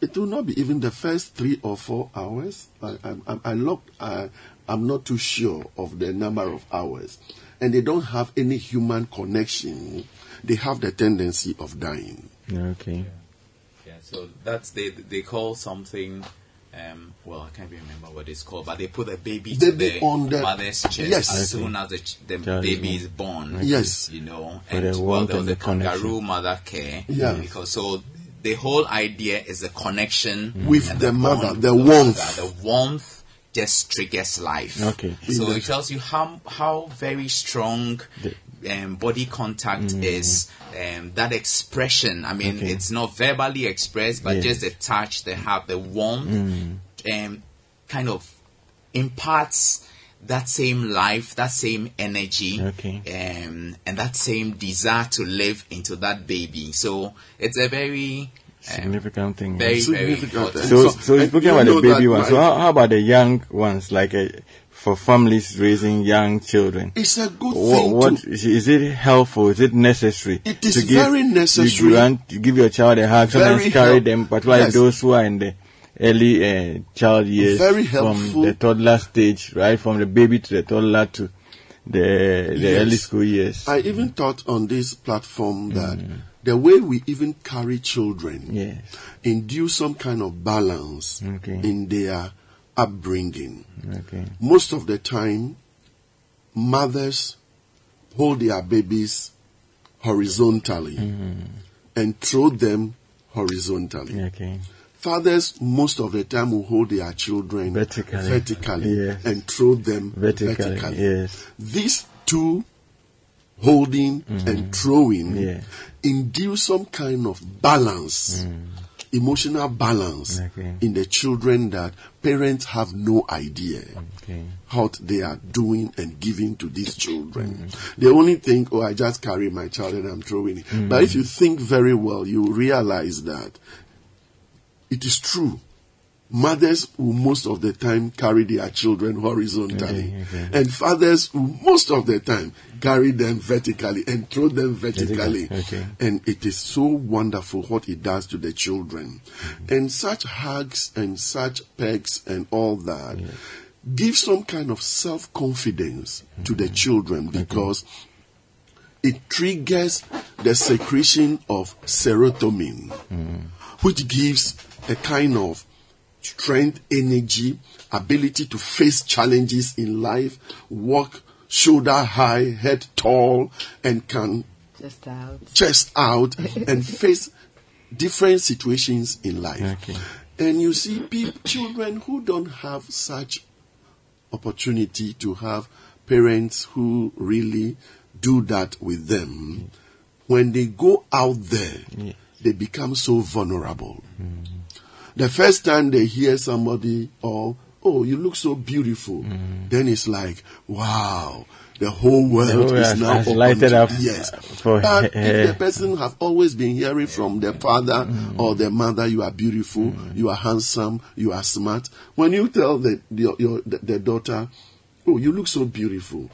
it will not be even the first three or four hours. I, I, I, I looked, I, I'm not too sure of the number of hours. And they don't have any human connection. They have the tendency of dying. Okay. Yeah, so that's they they call something. Um, well, I can't even remember what it's called, but they put a baby to Baby the on the- mother's chest Yes. as soon as the, the baby is born. Yes. you know, For and the well, warmth there was of the a kangaroo connection. mother care. Yeah. because so the whole idea is the connection With and the mother, bond the warmth. mother. The warmth just triggers life. Okay. So it tells you how how very strong um, body contact is. Um, that expression. I mean, Mm. Okay. it's not verbally expressed, but Yes. just the touch, they have the warmth, Mm. um, kind of imparts that same life, that same energy, Okay. um, and that same desire to live into that baby. So it's a very um, Significant thing. very, very Significant. important. So, So- so you're and speaking about the baby that ones. So how, how about the young ones, like uh, for families raising young children? It's a good What, thing what to is is it helpful? Is it necessary? It is to give, very necessary. You grant, you give your child a hug. Sometimes carry help- them, particularly Yes. those who are in the early uh, child years, Very from the toddler stage, right, from the baby to the toddler to the the Yes. early school years. I even thought on this platform that the way we even carry children yes. induce some kind of balance Okay. in their upbringing. Okay. Most of the time, mothers hold their babies horizontally and throw them horizontally. Okay. Fathers, most of the time, will hold their children Vertically. vertically Yes. and throw them Vertically. vertically. Yes. These two holding and throwing. Yeah. induce some kind of balance, emotional balance Mm. Okay. in the children that parents have no idea Okay. what they are doing and giving to these children. Mm-hmm. They only think, oh, I just carry my child and I'm throwing it. But if you think very well, you realize that it is true. Mothers will most of the time carry their children horizontally, Okay, okay. and fathers will most of the time carry them vertically and throw them vertically. Okay. And it is so wonderful what it does to the children. Mm-hmm. And such hugs and such pegs and all that give some kind of self confidence to the mm-hmm. children because it triggers the secretion of serotonin, mm-hmm. which gives a kind of strength, energy, ability to face challenges in life, walk shoulder high, head tall, and can Just out. chest out and face different situations in life. Okay. And you see people, children who don't have such opportunity to have parents who really do that with them, mm. when they go out there, Yes. they become so vulnerable. Mm-hmm. The first time they hear somebody, or, oh, you look so beautiful, mm. then it's like, wow, the whole world The whole is now has lighted up Yes. for but her- if the person have always been hearing from the father mm. or the mother, you are beautiful, mm. you are handsome, you are smart. When you tell the, the, your, the, the daughter, oh, you look so beautiful,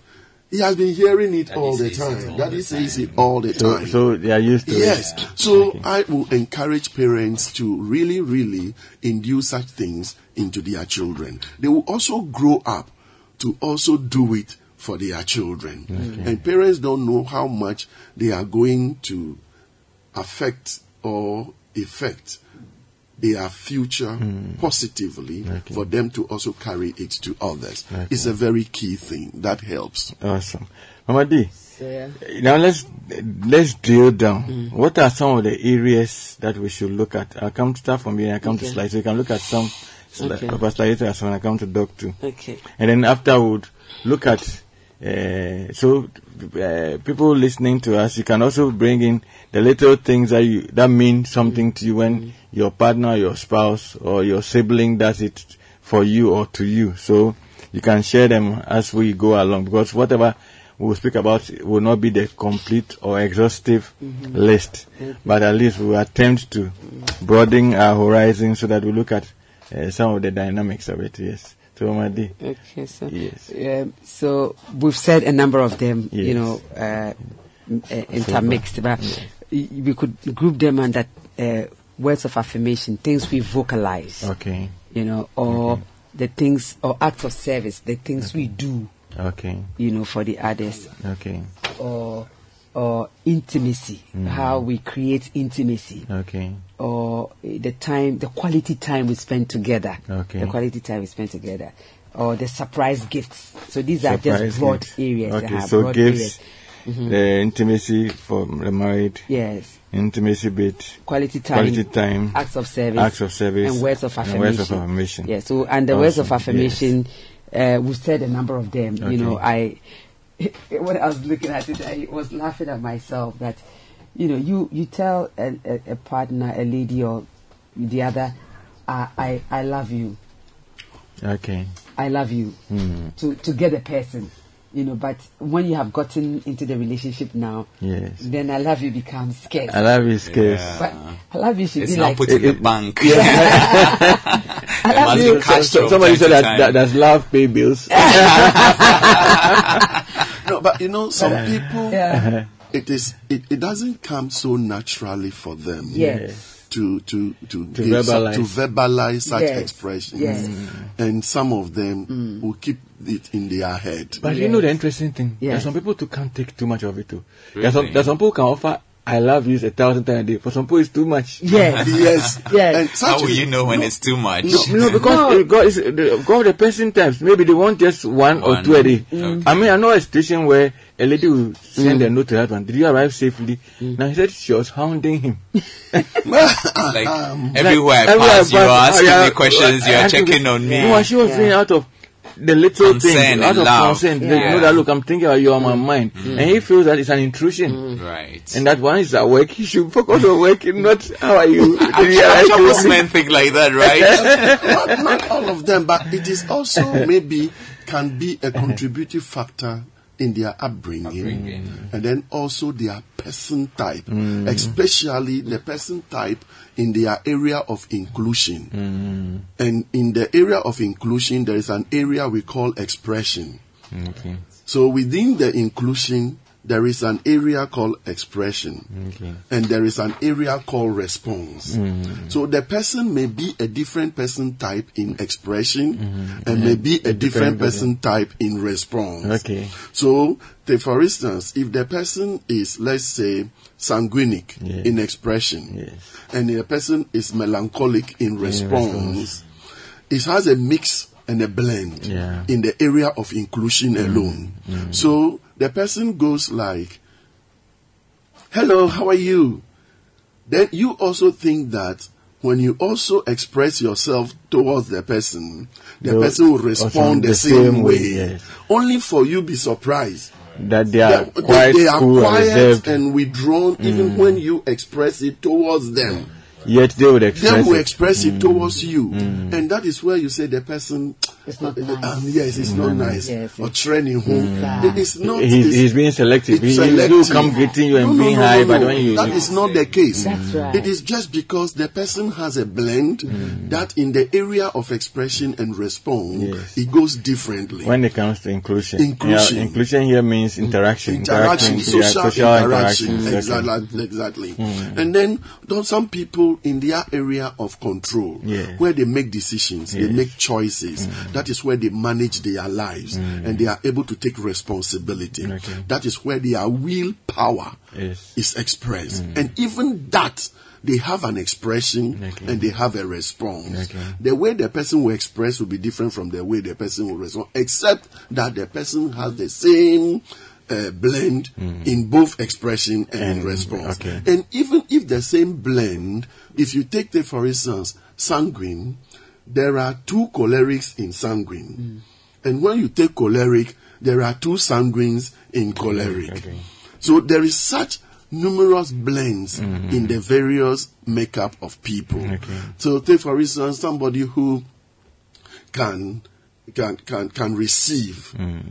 he has been hearing it Daddy all the time. all Daddy the says time. it all the time. so they are used to Yes. it. So Okay. I will encourage parents to really, really induce such things into their children. They will also grow up to also do it for their children. And parents don't know how much they are going to affect or affect their future positively Okay. for them to also carry it to others. Okay. It's a very key thing that helps. Awesome. Mama D, So, yeah. now let's let's drill down. What are some of the areas that we should look at? I'll come to start from here and I come to Okay. slides. So you can look at some sli- Okay. of our slides as when I come to doc too. Okay. And then afterward, look at Uh, so, uh, people listening to us, you can also bring in the little things that you that mean something to you when your partner, your spouse, or your sibling does it for you or to you. So, you can share them as we go along because whatever we will speak about will not be the complete or exhaustive list, but at least we will attempt to broaden our horizon so that we look at uh, some of the dynamics of it. Yes. Okay, so Yes. um, so we've said a number of them, you know, uh, uh, intermixed, but y- we could group them under uh, words of affirmation, things we vocalize, Okay. you know, or the things or acts of service, the things we do, Okay. you know, for the others, Okay. or or intimacy, how we create intimacy, Okay. or uh, the time, the quality time we spend together. Okay. The quality time we spend together. Or the surprise gifts. So these are just broad gifts. areas. Okay. uh-huh, So broad gifts, areas. The intimacy for the married, Yes. intimacy bit, Quality time. quality time, Acts of service. acts of service, And words of and affirmation. words of affirmation. Yeah. So, and the words of Awesome. affirmation, uh, we've said a number of them. You know, I, when I was looking at it, I was laughing at myself that, you know, you, you tell a, a, a partner, a lady or the other, I, I, I love you. Okay. I love you Hmm. to to get a person, you know. But when you have gotten into the relationship now, Yes. then I love you becomes scarce. I love his case. but I love you should It's be not like put in the It- it- bank. I love you. be cash So, somebody said that, time. that does love pay bills. No, but you know, some people, Yeah. it is, it, it doesn't come so naturally for them. Yes. To to to, To give some- verbalize. to verbalize such Yes. expressions, Yes. and some of them mm. will keep it in their head. But you know the interesting thing? Yeah. There's some people who can't take too much of it too. There's, some, Really? there's some people who can offer I love you a thousand times a day. For some people it's too much. Yes. yes, Yes. And such How will is- you know when no, it's too much? You know, because uh, God is the, God the person times maybe they want just one, or two a day. Mm. I mean, I know a situation where a lady will send a note to her husband. Did you arrive safely? Now he said she was hounding him. like Um, everywhere I Everywhere pass, you are asking yeah, me questions, You are checking be- on me. No, she was Yeah. doing out of the little Concern things, and out of love. concern. Yeah. You know that look, I'm thinking about you on my mm. mind, mm. and he feels that it's an intrusion. Mm. Right. And that one is at work. He should focus on work, not how are you. Did you I'm arrive sure most men think like that, right? not, not all of them, but it is also maybe can be a contributive factor in their upbringing, Upbringing. and then also their person type, especially the person type in their area of inclusion. Mm-hmm. And in the area of inclusion, there is an area we call expression. Okay. So within the inclusion, there is an area called expression. Okay. And there is an area called response. Mm-hmm. So the person may be a different person type in expression mm-hmm. and may be a different person type in response. Okay. So, take for instance, if the person is, let's say, sanguinic Yeah. in expression Yes. and the person is melancholic in response, response. it has a mix and a blend Yeah. in the area of inclusion mm. alone. Mm. So the person goes like, Hello, how are you? Then you also think that when you also express yourself towards the person, the person will respond the, the same, same way. way, yes. Only for you be surprised. That they are They- quite they, are cool quiet reserved, and withdrawn even mm. when you express it towards them. Yet they would They express will it. express it mm. towards you. Mm. And that is where you say the person It's not uh, uh, nice. um, yes, it's not mm. nice. Yes, or it's- training home. It is not He's, it's- he's being selective. it's He, he do selective. come greeting you and No, no, being no, high, no, but no. when you that is not the case. That's right. It is just because the person has a blend that in the area of expression and response, Yes. it goes differently. when it comes to inclusion, Inclusion. Yeah, inclusion here means interaction, interaction, yeah, social, interaction, interactions, okay. exactly, exactly. And then don't some people in their area of control, Yeah. where they make decisions, they make choices. Mm. That is where they manage their lives, mm. and they are able to take responsibility. Okay. That is where their willpower Yes. is expressed, mm. and even that. They have an expression Okay. and they have a response. Okay. The way the person will express will be different from the way the person will respond, except that the person has the same uh, blend mm. in both expression and, And- response. okay. And even if the same blend, if you take, the, for instance, sanguine, there are two cholerics in sanguine. Mm. And when you take choleric, there are two sanguines in choleric. Okay. So there is such numerous blends mm-hmm. in the various makeup of people. Okay. So take for instance somebody who can can can can receive mm.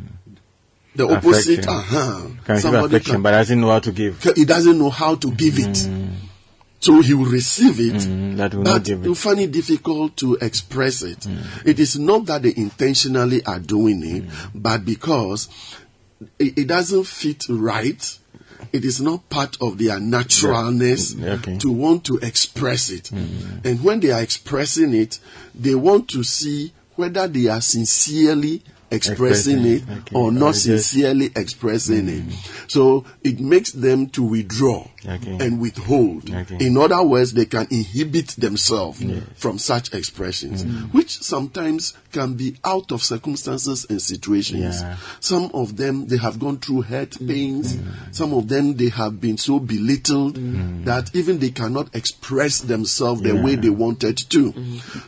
The opposite. Uh-huh. Can Somebody affection, but doesn't know how to give. can- he doesn't know how to give it. Mm. So he will receive it, Mm, that will not but find it difficult to express it. Mm. It is not that they intentionally are doing it, mm. but because it, it doesn't fit right. It is not part of their naturalness Yeah, okay. to want to express it. And when they are expressing it, they want to see whether they are sincerely expressing it okay. or not sincerely expressing it. So it makes them to withdraw Okay. and withhold. Okay. In other words, they can inhibit themselves from such expressions, which sometimes can be out of circumstances and situations. Yeah. Some of them, they have gone through hurt pains. Some of them, they have been so belittled that even they cannot express themselves the way they wanted to.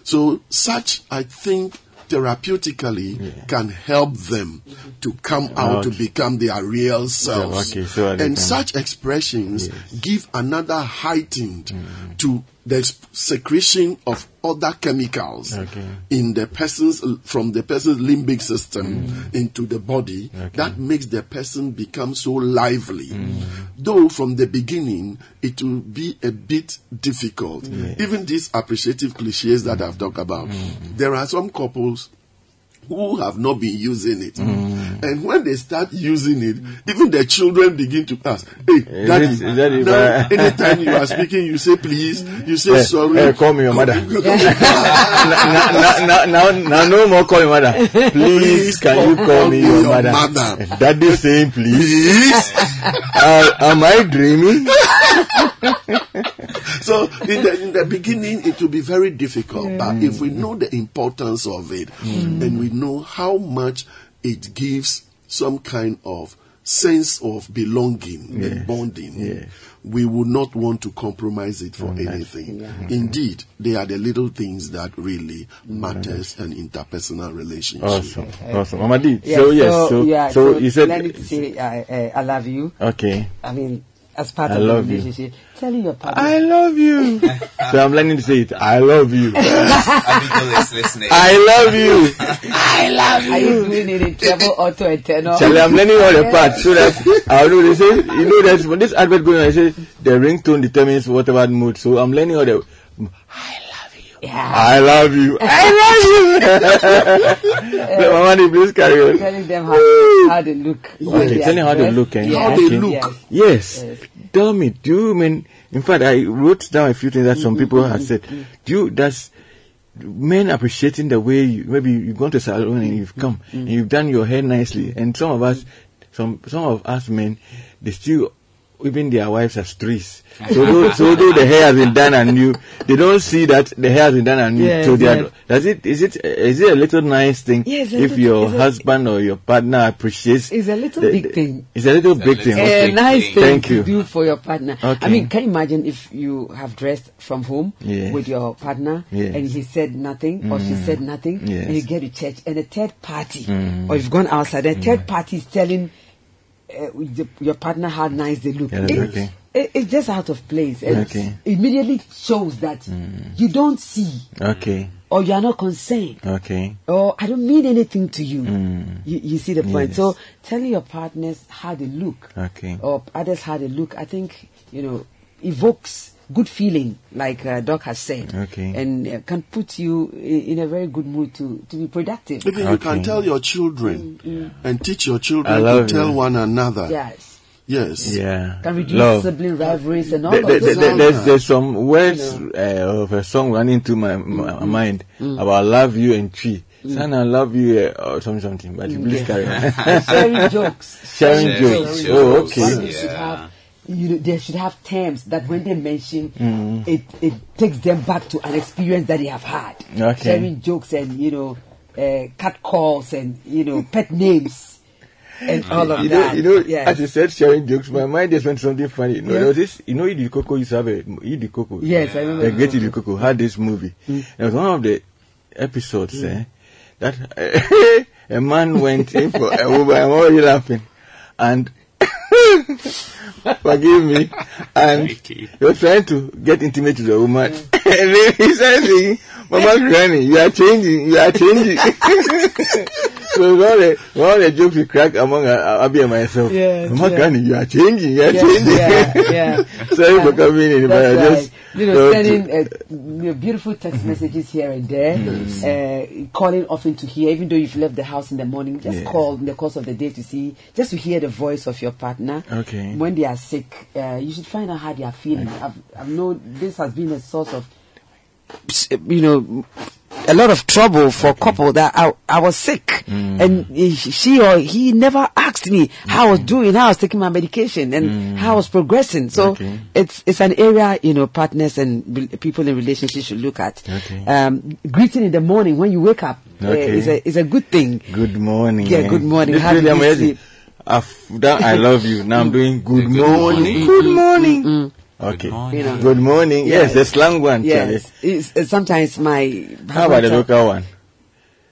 So such, I think, therapeutically can help them to come out to become their real selves. okay, so and such expressions give another heightened to the secretion of other chemicals Okay. in the person's from the person's limbic system mm. into the body that makes the person become so lively. Mm. Though from the beginning it will be a bit difficult. Even these appreciative cliches that i've talked about mm. there are some couples who have not been using it. And when they start using it, even the children begin to ask, Hey, daddy, it- is that it, now, uh, anytime you are speaking, you say please, you say Eh, sorry. eh, call me your mother. now, now, now, now, no more call me mother. Please, can you call me your mother? mother. Daddy saying please. Please. Uh, am I dreaming? so in the, in the beginning it will be very difficult but if we know the importance of it and we know how much it gives some kind of sense of belonging and bonding Yes. we would not want to compromise it for anything indeed they are the little things that really matters in interpersonal relationship. Awesome, awesome. Mama D, Yeah, so yes, so, yeah, so, you said, learning to say uh, uh, I love you. okay. I mean, as part I of the love you. relationship, telling your partner. I love you. so I'm learning to say it. I love you. Is listening. I love you. I love you. Are you doing it in treble, auto, and tenor? Charlie, I'm learning all the parts so that I know they say, you know, there's when this advert going on, I say the ringtone determines whatever mood. So I'm learning all the. Yeah. I love you. I love you. Mama D, please carry on. Telling them how, how they look. when Okay, they tell are him how they look. Eh? Yeah. How they look. Yes. Yes. Tell me, do you mean, in fact, I wrote down a few things that some mm-hmm, people have mm-hmm, said. Mm-hmm. Do you, does men appreciating the way you, maybe you've gone to salon and you've come and you've done your hair nicely and some of us, some, some of us men, they still, even their wives are streets. So though, so though the hair has been done and anew, they don't see that the hair has been done anew. Yes, so they are, does it, is it, is it a little nice thing Yes, if little- your it's a- husband or your partner appreciates? It's a little the- big the- thing. It's a little big thing. little okay. a big nice thing. thing Thank to you. do for your partner. I mean, can you imagine if you have dressed from home Yes. with your partner Yes. and he said nothing or she said mm. nothing Yes. and you get to church and a third party mm. or you've gone outside, and a third mm. party is telling uh, the, your partner how nice they look. Yeah, It- okay. it- it's just out of place. And Okay. immediately shows that you don't see Okay. or you are not concerned Okay. or I don't mean anything to you. You, you see the point. Yes. So tell your partners how they look Okay. or others how they look, I think you know evokes good feeling, like uh, Doc has said, Okay. and uh, can put you in, in a very good mood to to be productive. Even you can tell your children and teach your children to love tell one another. Yes, Yes. Yeah. can reduce Love. sibling rivalries and all There- there- of there- those. there- things. there's, there's some words uh, of a song running through my, my mind about love you and tree. Son, I love you uh, or something, something. But please carry on. sharing jokes. Sharing Sharing jokes. jokes. Oh, One okay. of them should have, you know, they should have terms that when they mention, Mm. it, it takes them back to an experience that they have had. Okay. Sharing jokes and, you know, uh, cat calls and, you know, pet names and all of You know, that. you know, yes. as you said, sharing jokes, my mind just went to something funny. You know, Yeah. there was this, you know, Idi Coco used to have a, Idi Coco. Yes, I remember The great Idi Idi Coco had this movie. It was one of the episodes, eh, that, a man went in for a woman. I'm already laughing, and forgive me, and was trying to get intimate with the woman, and then he started saying, "Mama Granny, you are changing, you are changing." so all the all the jokes we crack among uh, Abby and myself. Yes, Mama yeah. Granny, you are changing, you are Yeah, changing. yeah, yeah. Sorry for coming in, but I That's just. You know, sending uh, you know, beautiful text Mm-hmm. messages here and there, uh, calling often to hear, even though you've left the house in the morning, just Yeah. call in the course of the day to see, just to hear the voice of your partner. Okay. When they are sick, uh, you should find out how they are feeling. I've, I've known this has been a source of, you know, a lot of trouble for a couple that I, I was sick Mm. and she or he never asked me how I was doing, how I was taking my medication and how I was progressing. So Mm. Okay. it's it's an area you know partners and re- people in relationships should look at. Okay. Um, greeting in the morning when you wake up uh, is a is a good thing. Good morning. Yeah, good morning. How did you sleep? I've done I love you. Now I'm doing good, Good morning. morning. Good morning. Okay. Good morning. You know. Good morning. Yes, Yes. the slang one. Yes, it's, uh, sometimes my How about the local one?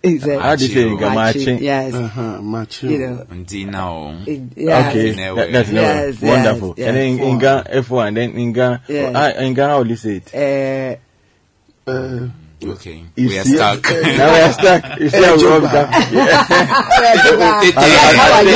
Is a, How do you say in matching, Gamache? Yes, Uh-huh, mature. you know. Ndi now. it- yeah. Okay, that, that's Yes, no, wonderful. yes, And then in, yes. in Ghana, F1, then in Ghana, Yes. ah, in Ghana, how do you say it? Uh, Uh, Okay. You we are see- stuck. now we are stuck. You see how we all become. How are you?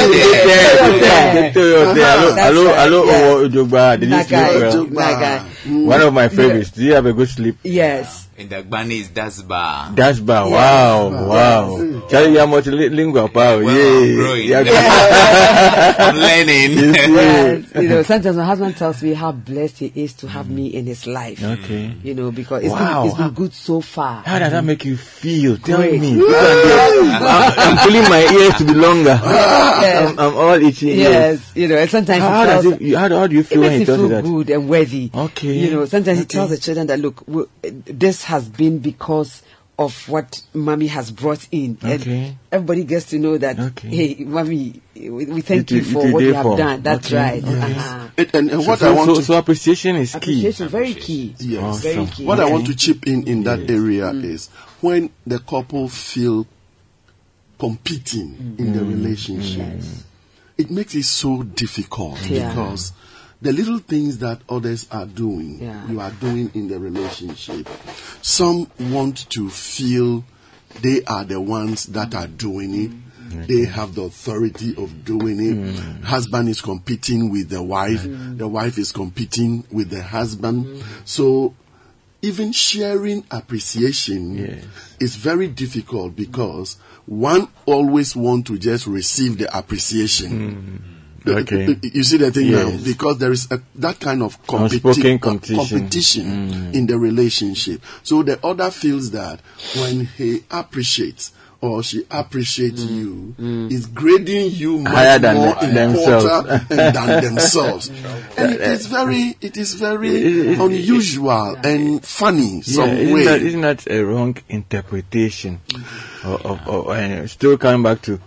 Hello, That's hello, right, hello, yes. Owo Ojogba. Did you sleep well? Mm. One of my favorites. Do you have a good sleep? Yes. And the Gbani is Dasba. That's bad. Wow, wow. Charlie, you're multilingual, pal. Well, yeah. I'm growing. Yeah. I'm learning. yes. You know, sometimes my husband tells me how blessed he is to have mm. me in his life. Okay. You know, because it's, Wow. been, it's been good so far. How does that make you feel? Tell Great. me. Look at this. I'm, I'm feeling my ears to be longer. I'm, I'm all itching. Yes, you know, and sometimes How, he tells, does it, you- how, do- how do you it feel when makes he you tells you feel that? good and worthy. Okay. You know, sometimes he tells the children that, look, w- this has been because of what mommy has brought in. Okay. And everybody gets to know that, Okay. hey, mommy, we, we thank It- you for it what is you have for. done. That's Okay, right. okay. Uh-huh. and, and, and what so, I want so, to so appreciation is key. Appreciation, very key. Yes. Very key. What I want to chip in in that area is when the couple feel competing in the relationship, it makes it so difficult Yeah. because the little things that others are doing, Yeah. you are doing in the relationship. Some want to feel they are the ones that are doing it. Mm. They have the authority of doing it. Mm. Husband is competing with the wife. Mm. The wife is competing with the husband. So even sharing appreciation Yes. is very difficult because one always want to just receive the appreciation. Okay. You see the thing now because there is a, that kind of competi- uh, competition. competition mm. in the relationship. So the other feels that when he appreciates or she appreciates mm. you, mm. is grading you much Higher than more the- themselves. important than themselves. and it is very, it is very unusual and funny Yeah, some isn't way. that, isn't that a wrong interpretation? Of, of, of, uh, still coming back to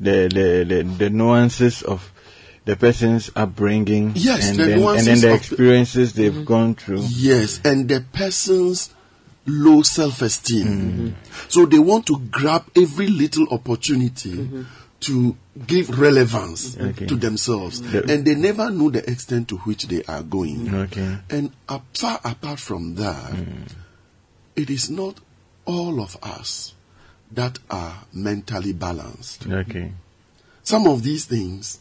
the, the, the, the nuances of the person's upbringing Yes, and, the then, and then the of the- experiences they've gone through. Yes, and the person's low self-esteem. Mm-hmm. So they want to grab every little opportunity to give relevance Okay. to themselves, The- and they never know the extent to which they are going. Okay. And up, far apart from that, Mm. it is not all of us that are mentally balanced. Okay. Some of these things,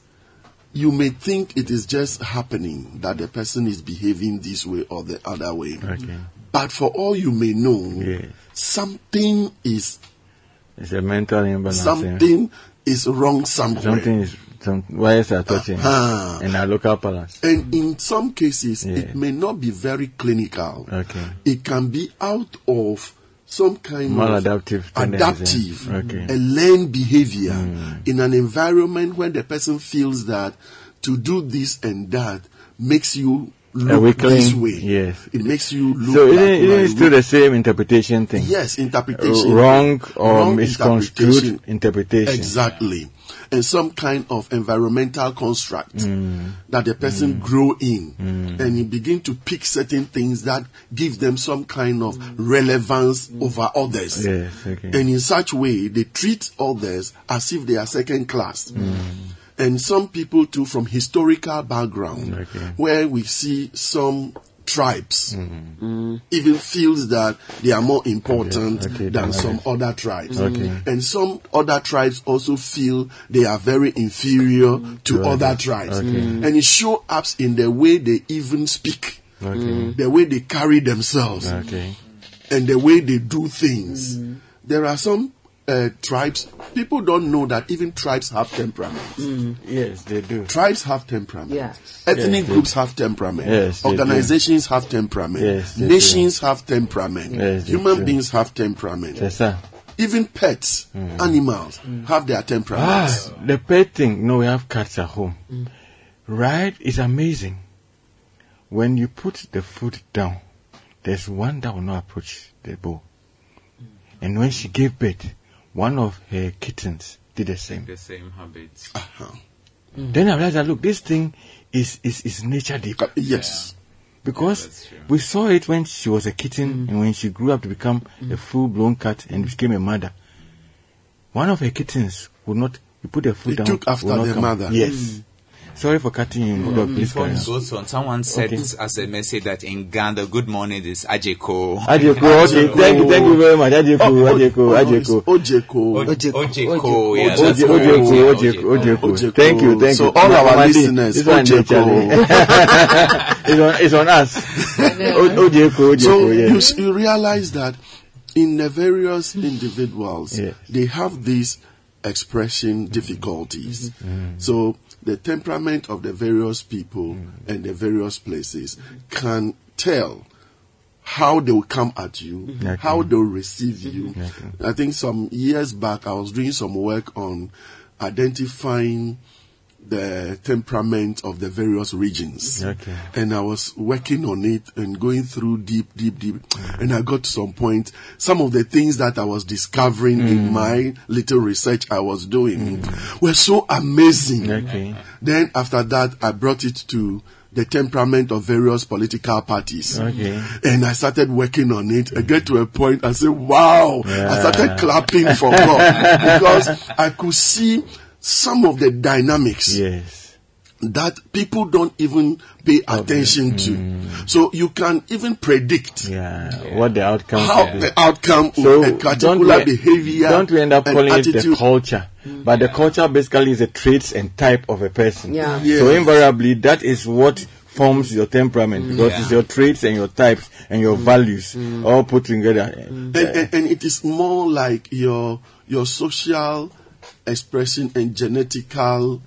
you may think it is just happening that the person is behaving this way or the other way. Okay. But for all you may know, Yes. something is It's a mental imbalance. yeah. something is wrong somewhere. Something is some wires are touching Ah. in our local palace. And in some cases, Yeah. it may not be very clinical. Okay. It can be out of some kind Maladaptive of adaptive, Okay. a learned behavior Hmm. in an environment where the person feels that to do this and that makes you look this way. yes. It makes you look So isn't way. it still the same interpretation thing? Yes, interpretation. Uh, wrong or Wrong misconstrued interpretation. interpretation. Exactly. And some kind of environmental construct Mm. that the person grow in. And you begin to pick certain things that give them some kind of relevance over others. Yes, okay. And in such way, they treat others as if they are second class. And some people too from historical background, Okay. where we see some tribes mm-hmm. even feels that they are more important Okay, okay, than some others. other tribes. Okay. Mm-hmm. And some other tribes also feel they are very inferior to other tribes. Okay. Mm-hmm. And it shows up in the way they even speak, Okay. the way they carry themselves Okay. and the way they do things. There are some uh, tribes, people don't know that even tribes have temperament. Mm, yes, they do. Tribes have temperament. Yeah. Ethnic Yes, groups have temperament. Yes, they do. Organizations have temperament. Yes, Nations have temperament. Yes, Human beings have temperament. Yes, sir. Even pets, mm. animals, mm. have their temperaments. Ah, the pet thing. No, we have cats at home. Right? It's amazing. When you put the food down, there's one that will not approach the bowl. And when she gave birth, one of her kittens did the same. The same habits. Uh-huh. Mm. Then I realized that look, this thing is is, is nature deep. Uh, yes. Because that's true. we saw it when she was a kitten mm. and when she grew up to become a mm. full blown cat and became a mother. One of her kittens would not you put the food It down. took after would not the come. mother. Yes. Sorry for cutting you. Lord, mm-hmm. please Before carry it on. goes on, someone said Okay. as a message that in Ghana, good morning is Ajeko. Ajeko, okay, thank you, thank you very much. Ajeko, oh, oh, Ajeko, Oh, no, it's Ajeko. Oh, Ojeko. Ojeko, Ojeko. yeah, Oje- that's Ojeko. Thank you, thank So you. all our Mandi, listeners, this Ojeko. Eh? it's on, us. O- Ojeko, Ojeko, So you, realize that in the various individuals, Yes. they have these expression difficulties. Mm-hmm. So the temperament of the various people mm. and the various places can tell how they will come at you, Okay. how they'll receive you. Mm-hmm. Okay. I think some years back I was doing some work on identifying the temperament of the various regions Okay. and I was working on it and going through deep, deep, deep. And I got to some point, some of the things that I was discovering Mm. in my little research I was doing were so amazing. Okay. Then after that, I brought it to the temperament of various political parties. Okay. And I started working on it. I get to a point, I said, wow. I started clapping for God because I could see some of the dynamics Yes. that people don't even pay attention to. Mm. So you can even predict Yeah. What the outcome how could be. the outcome So of a don't particular we, behavior don't we end up and calling it attitude. the culture? Mm. But the culture basically is the traits and type of a person. Yeah. Yes. So invariably, that is what forms your temperament mm. because it's your traits and your types and your values all put together. and, and, and it is more like your your social expression and genetical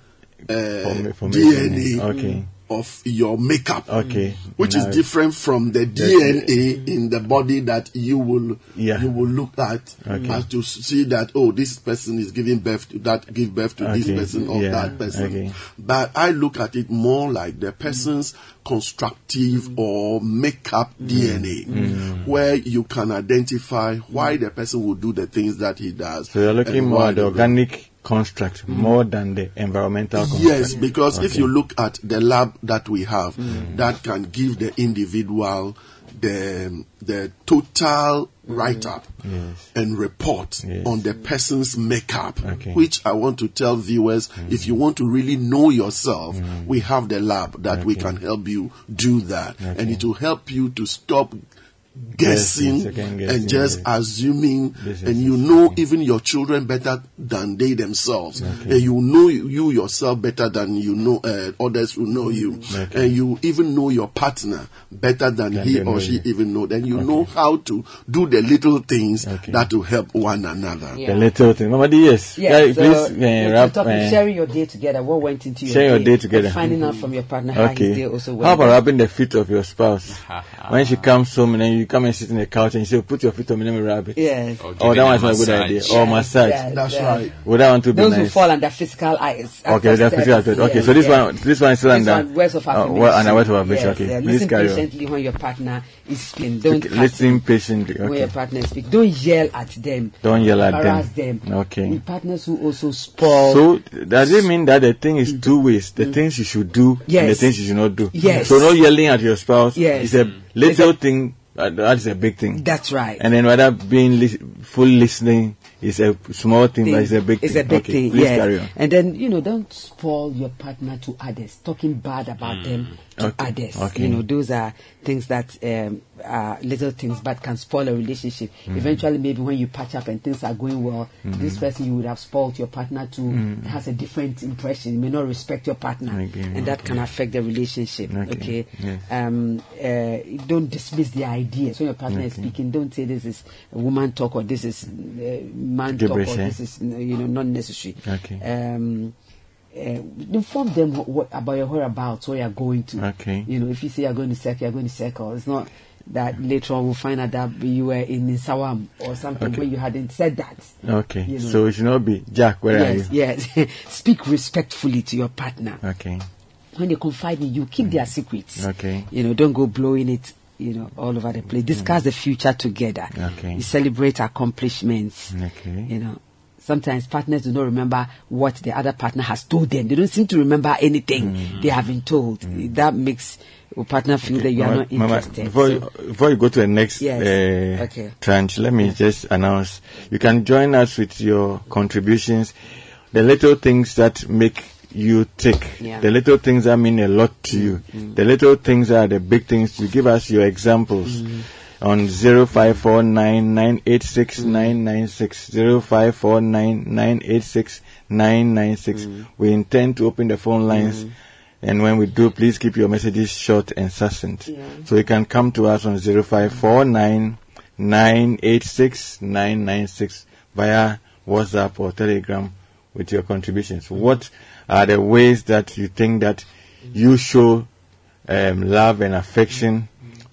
uh. DNA Okay. of your makeup. Okay. Which is different from the DNA in the body that you will Yeah. you will look at Okay. as to see that oh this person is giving birth to that give birth to this person or Yeah. that person. Okay. But I look at it more like the person's constructive or makeup mm. DNA, mm. mm. where you can identify why the person will do the things that he does. So you're looking more at the organic construct more than the environmental construct. Yes, because if you look at the lab that we have, mm. that can give the individual the the total write up Yes. and report Yes. on the person's makeup. Okay. Which I want to tell viewers, mm. if you want to really know yourself, mm. we have the lab that we can help you do that, and it will help you to stop guessing second guessing, and just yes. assuming This and you know Okay. even your children better than they themselves Okay. and you know you yourself better than you know uh, others who know you Okay. and you even know your partner better than Than he or she you. even know then you know how to do the little things Okay. that will help one another Yeah. The little thing. Mama, D, yes. Yeah, Yeah, so please uh, the wrap. topic, uh, sharing your day together. What went into your Share your day, day together. and finding out from your partner how his day Okay. also How about rubbing the feet of your spouse? when she comes home and then you come and sit in the couch and you say, put your feet on me, let me rub it. Yes. Or Oh, that a one's not a good massage. idea. Or massage. Yes, That's yes. right. Would that one to be Those who fall under physical eyes. Okay, the physical aspect. Okay, so this one, this one is still This under. one, words of uh, affirmation. well, under words of affirmation. Yes, okay, yeah. Listen carry on. patiently when your partner is speaking. Don't Okay, listen in patiently. when your partner speaks. Don't yell at them. Don't yell at Harass them. them. Okay. With partners who also spoil. So does it mean that the thing is two ways? The things you should do and the Mm. Things you should not do. Yes. So no yelling at your spouse. Yes. It's a little thing. Uh, that is a big thing. That's right. And then whether being lis- full listening is a small thing, but it's a big It's thing. It's a big okay, thing, Please yes. carry on. And then you know, don't spoil your partner to others. Talking bad about them to Okay, others. okay. You know, those are things that um, are little things, but can spoil a relationship. Mm. Eventually, maybe when you patch up and things are going well, Mm. this person you would have spoiled your partner to has a different impression. You may not respect your partner, Okay, and that can affect the relationship. Okay, Okay. yes. Um, uh, don't dismiss the ideas when your partner is speaking. Don't say this is a woman talk or this is uh, man talk or eh? this is you know not necessary. Okay. Um, uh, inform them what, what, about your whereabouts, where you're going to. Okay. You know, if you say you're going to circle, you're going to circle. It's not that later on we'll find out that you were in Sawam or something Okay. where you hadn't said that. Okay. You know. So it should not be Jack. Where yes, are you? yes. Speak respectfully to your partner. Okay. When they confide in you, keep their secrets. Okay. You know, don't go blowing it. You know, all over the place. Discuss the future together. Okay. You celebrate accomplishments. Okay. You know, sometimes partners do not remember what the other partner has told them. They don't seem to remember anything Mm. they have been told. That makes your partner feel that you are Mama- not Mama, before, So- you, before you go to the next Yes. uh, Okay. tranche, let me just announce you can join us with your contributions. The little things that make you tick, Yeah. the little things that mean a lot to you, the little things that are the big things. You give us your examples. On 0549 986 996 0549 986 996. Mm-hmm. We intend to open the phone lines mm-hmm. and when we do, please keep your messages short and succinct. So you can come to us on 0549 via WhatsApp or Telegram with your contributions. Mm-hmm. What are the ways that you think that you show um, love and affection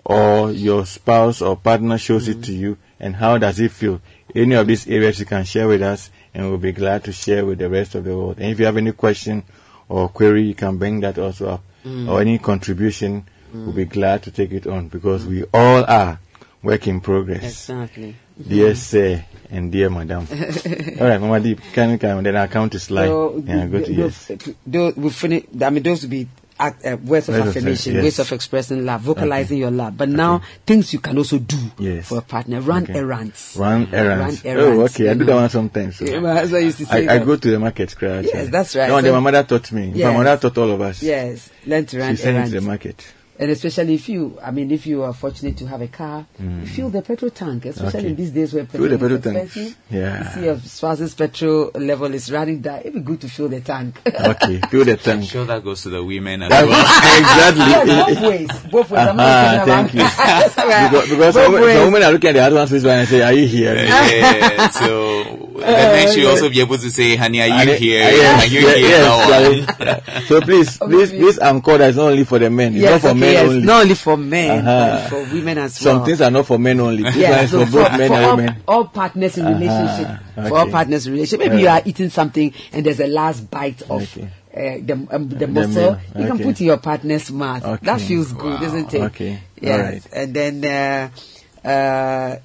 or your spouse or partner shows it mm. to you and how does it feel? Any of these areas you can share with us and we'll be glad to share with the rest of the world. And if you have any question or query, you can bring that also up mm. or any contribution, mm. we'll be glad to take it on because we all are work in progress. Exactly. Dear sir and dear madam. all right, Mama D, can you come? Then I'll count to slide. So, yeah, go to yes. those, we finish, I mean, those would be act, uh, words of affirmation, yes. ways of expressing love, vocalizing your love. But now, things you can also do Yes. for a partner. Run Okay. errands. Run errands. Run Oh, errands, okay. I do that one sometimes. so. Yeah, I used to say. I, I go to the market scratch. Yes, that's right. No, So- my mother taught me. Yes. My mother taught all of us. Yes, learn to run She sent errands. to the market. And especially if you, I mean, if you are fortunate to have a car, you fill the petrol tank, especially Mm. Okay. in these days where Fill petrol the is petrol tank. expensive. Yeah. You see your spouse's petrol level is running down. It'd be good to fill the tank. Okay, fill the tank. I'm tank. sure that goes to the women as That- well. Yeah, both exactly. ways. Both ways. I'm not Ah, talking thank you. because because Both some, ways. some women are looking at the husband's face and say, "Are you here?" Yeah, so the men should also be able to say, honey, are you And- here? yes, Are you yes, here? yes, now?" Charlie. so please, please, please encore that is not only for the men. It's Yes, not for okay, men yes. only. Not only for men, Uh-huh. but for women as Some well. Some things are not for men only. Yeah, so for both men for and all, women. all partners in Uh-huh, relationship, for all partners in relationship. Maybe you are eating something and there's a last bite of Okay. uh, the um, the muscle. You can put in your partner's mouth. Okay. That feels good, Wow. isn't it? Okay, Yes. all right. And then uh, uh,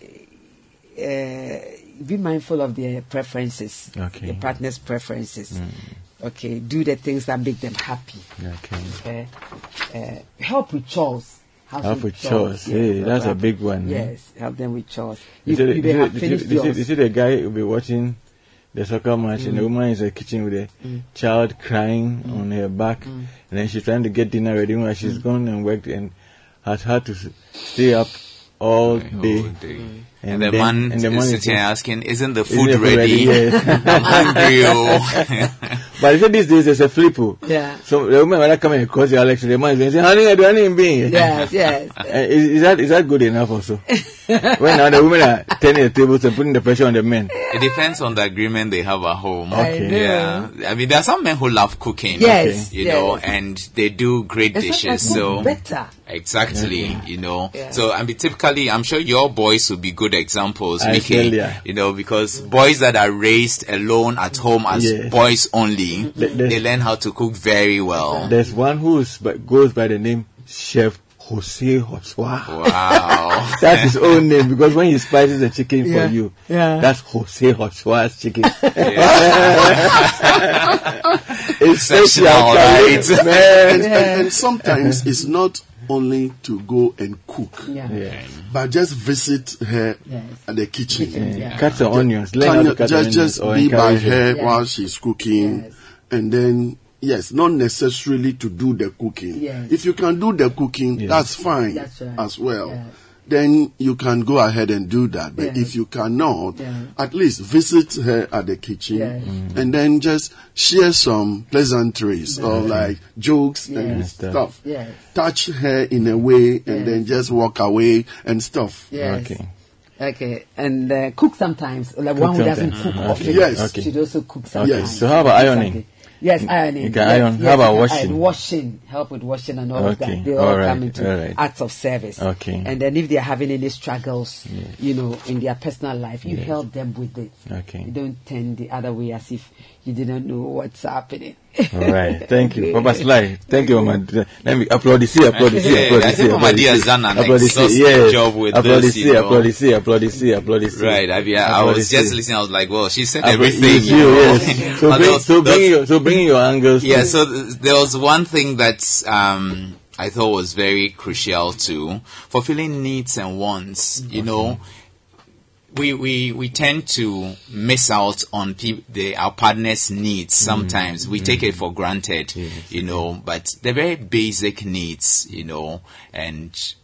uh, be mindful of their preferences. Okay. Your partner's preferences. Okay. Do the things that make them happy. Okay. Uh, uh, help with chores. Household Help with chores. Hey, Yes, that's a big one? Yes, help them with chores. You You, see, the- you may you have you you you see the guy will be watching the soccer match and Mm. the woman is in the kitchen with a child crying on her back Mm. and then she's trying to get dinner ready while she's gone and worked and has had to stay up all The day. whole day. And And, the then- man and the man is is sitting saying, asking, isn't the "Isn't food the food ready? ready?" Yes. I'm hungry. oh. But you see these days there's a flip. oh. Yeah. So the woman when come and calls you Alex, the man is saying, honey, I don't need being. Yes, yes. Uh, is, is that is that good enough also? when now the women are turning the tables and putting the pressure on the men. it depends on the agreement they have at home. Okay. know. Yeah. I mean, there are some men who love cooking. Yes, You yes. know, and they do great And dishes. sometimes So better. Exactly, you know. Yeah. So I mean, typically, I'm sure your boys would be good examples, I Mickey. tell ya. You know, because boys that are raised alone at home as Yes. boys only, The- the- they learn how to cook very well. There's one who goes by the name Chef Jose Hoswa. Wow. That's his own name because when he spices the chicken Yeah, for you, yeah. that's Jose Hoswa's chicken. it's Exceptional, special, right? and, man. and, and sometimes it's not only to go and cook, Yeah. Yeah. but just visit her Yes. at the kitchen. Yeah. Cut the onions. Learn how Tanya, to cut just onions just be by her. her Yes. while she's cooking, Yes. and then yes, not necessarily to do the cooking. Yes. If you can do the cooking, Yes. that's fine That's right. as well. Yeah. Then you can go ahead and do that. But Yes. if you cannot, Yeah. at least visit her at the kitchen Yes. and then just share some pleasantries or like jokes and stuff. Yes. Touch her in a way and Yes. then just walk away and stuff. Yes. Okay. Okay, and uh, cook sometimes. Like one who doesn't sometimes. cook Mhm. often. Yes. Okay. Should also cook sometimes. Yes. So how about Do ironing? Yes, mm. ironing. You can Yes, iron. yes, How about washing? iron. Washing, help with washing and all of that. They all All right. come into right. acts of service. Okay. And then if they are having any struggles, you know, in their personal life, you help them with it. Okay. You don't turn the other way as if you didn't know what's happening. All right. Thank you. Papa Sly. Thank you, Mama. Let me applaud this here, applaud this here, applaud I this here. Mama applaud Dia this has done an here, applaud this here, job with applaud this, this you here, applaud this here, applaud this here, applaud this here. Right. I, mean, I, I was just listening. I was like, well, she said everything. you you, yes. So, bring, those- so bring your, so bring your angles. Yeah, to- so there was one thing that um, I thought was very crucial too. Fulfilling needs and wants, you know, we, we, we tend to miss out on peop the, our partner's needs mm. sometimes. We take mm. it for granted, you know, but they're very basic needs, you know, and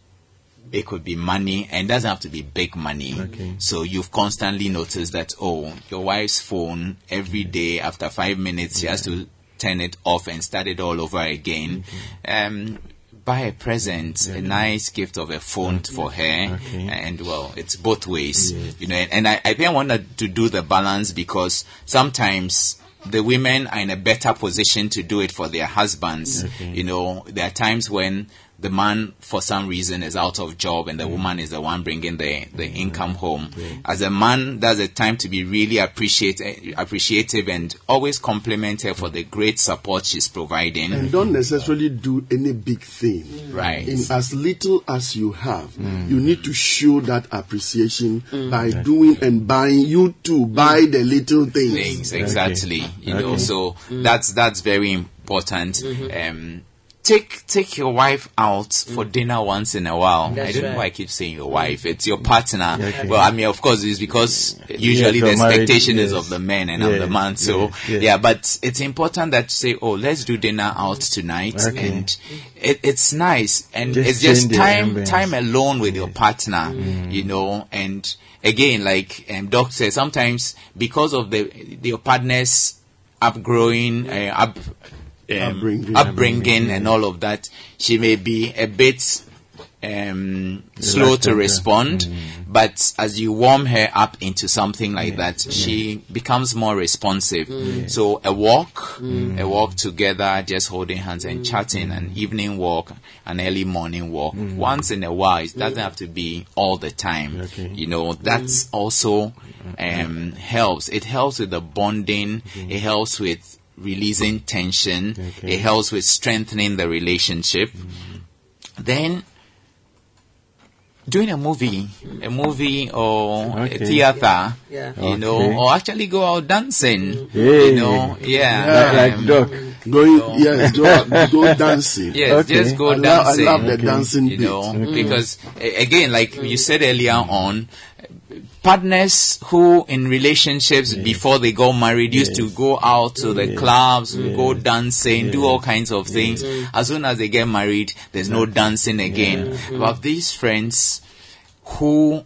it could be money and doesn't have to be big money. Okay. So you've constantly noticed that, oh, your wife's phone every mm. day after five minutes, she has to turn it off and start it all over again. Um, buy a present, a nice gift of a phone for her. Okay. And well, it's both ways, you know, and, and I, I think I wanted to do the balance because sometimes the women are in a better position to do it for their husbands. Okay. You know, there are times when the man, for some reason, is out of job and the woman is the one bringing the, the income home. As a man, that's a time to be really appreciate, appreciative and always compliment her for the great support she's providing. And don't necessarily do any big thing. Right. In as little as you have, you need to show that appreciation Mm. by doing and buying. You too buy the little things. things exactly you know Okay. so that's that's very important Mm-hmm. um take take your wife out for dinner once in a while. I don't know why i keep saying your wife. It's your partner. Okay. well i mean of course it's because usually the married, expectation is yes. of the man and i'm the man so yes, yes. yeah but it's important that you say oh let's do dinner out tonight Okay. and it, it's nice and Just it's just time time alone with your partner you know and again like um, doc said sometimes because of the, the your partner's upgrowing uh, up um, Upbringing. upbringing and all of that she may be a bit um, slow to Reluctant, yeah. respond mm. but as you warm her up into something like that she becomes more responsive. Mm. So a walk mm. a walk together just holding hands and chatting an evening walk an early morning walk. Once in a while it doesn't have to be all the time. Okay. you know that's also um, helps. It helps with the bonding. It helps with releasing tension Okay. it helps with strengthening the relationship mm-hmm. then doing a movie, a movie or Okay. a theater, Yeah. you know, Okay. or actually go out dancing, Hey. you know, yeah, Like, like Doc. Going, yes, go, go dancing. Yes, Okay. just go I, love, I dancing. love the dancing you bit. know, because again, like you said earlier on, partners who in relationships before they got married used to go out to the clubs, go dancing, do all kinds of things. As soon as they get married, there's no dancing again. Mm-hmm. But these friends who,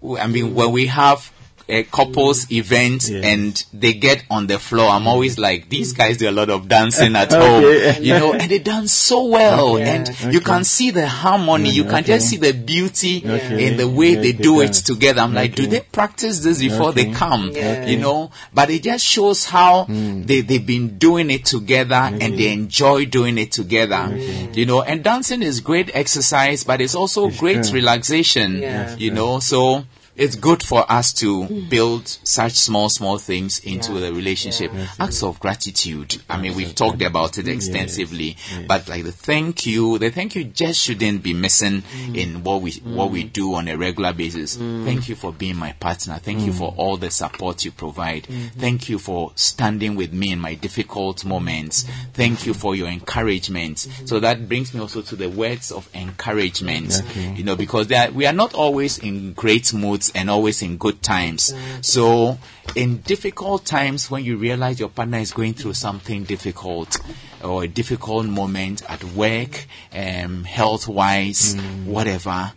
who- I mean, when we have a couples mm. event Yes. and they get on the floor, I'm always mm. like, these guys do a lot of dancing at Okay. home, you know, and they dance so well, Okay. and Okay. you can see the harmony, you mm, can just see the beauty in the way they do it together. I'm like, do they practice this before they come? You know, but it just shows how Hmm. they, they've been doing it together and they enjoy doing it together. You know, and dancing is great exercise, but it's also It's great true. relaxation. You know, so it's good for us to hmm. build such small, small things into Yeah. the relationship. Acts of gratitude. I mean, we've talked about it extensively, but like the thank you, the thank you just shouldn't be missing hmm. in what we what we hmm. do on a regular basis. Thank you for being my partner. Thank you for all the support you provide. Thank you for standing with me in my difficult moments. Thank you for your encouragement. So that brings me also to the words of encouragement. Okay. You know, because they are, we are not always in great moods and always in good times. So in difficult times when you realize your partner is going through something difficult or a difficult moment at work, um, health wise, whatever,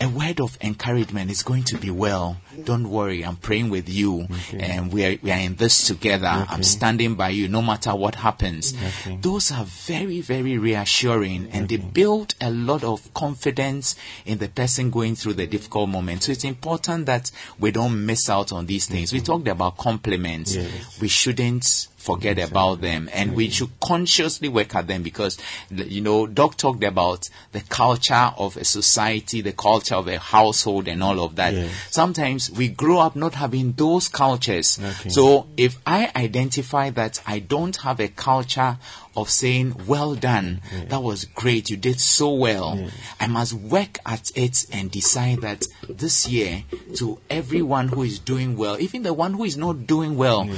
a word of encouragement is going to be well. Don't worry, I'm praying with you, and we are we are in this together. I'm standing by you, no matter what happens. Those are very very reassuring, and they build a lot of confidence in the person going through the difficult moment. So it's important that we don't miss out on these things. We mm-hmm. talked about compliments. Yes. We shouldn't forget about them. And we mm. should consciously work at them because you know doc talked about the culture of a society the culture of a household and all of that. Yes. sometimes we grow up not having those cultures. Okay. so if i identify that i don't have a culture of saying well done. That was great. You did so well. I must work at it and decide that this year to everyone who is doing well even the one who is not doing well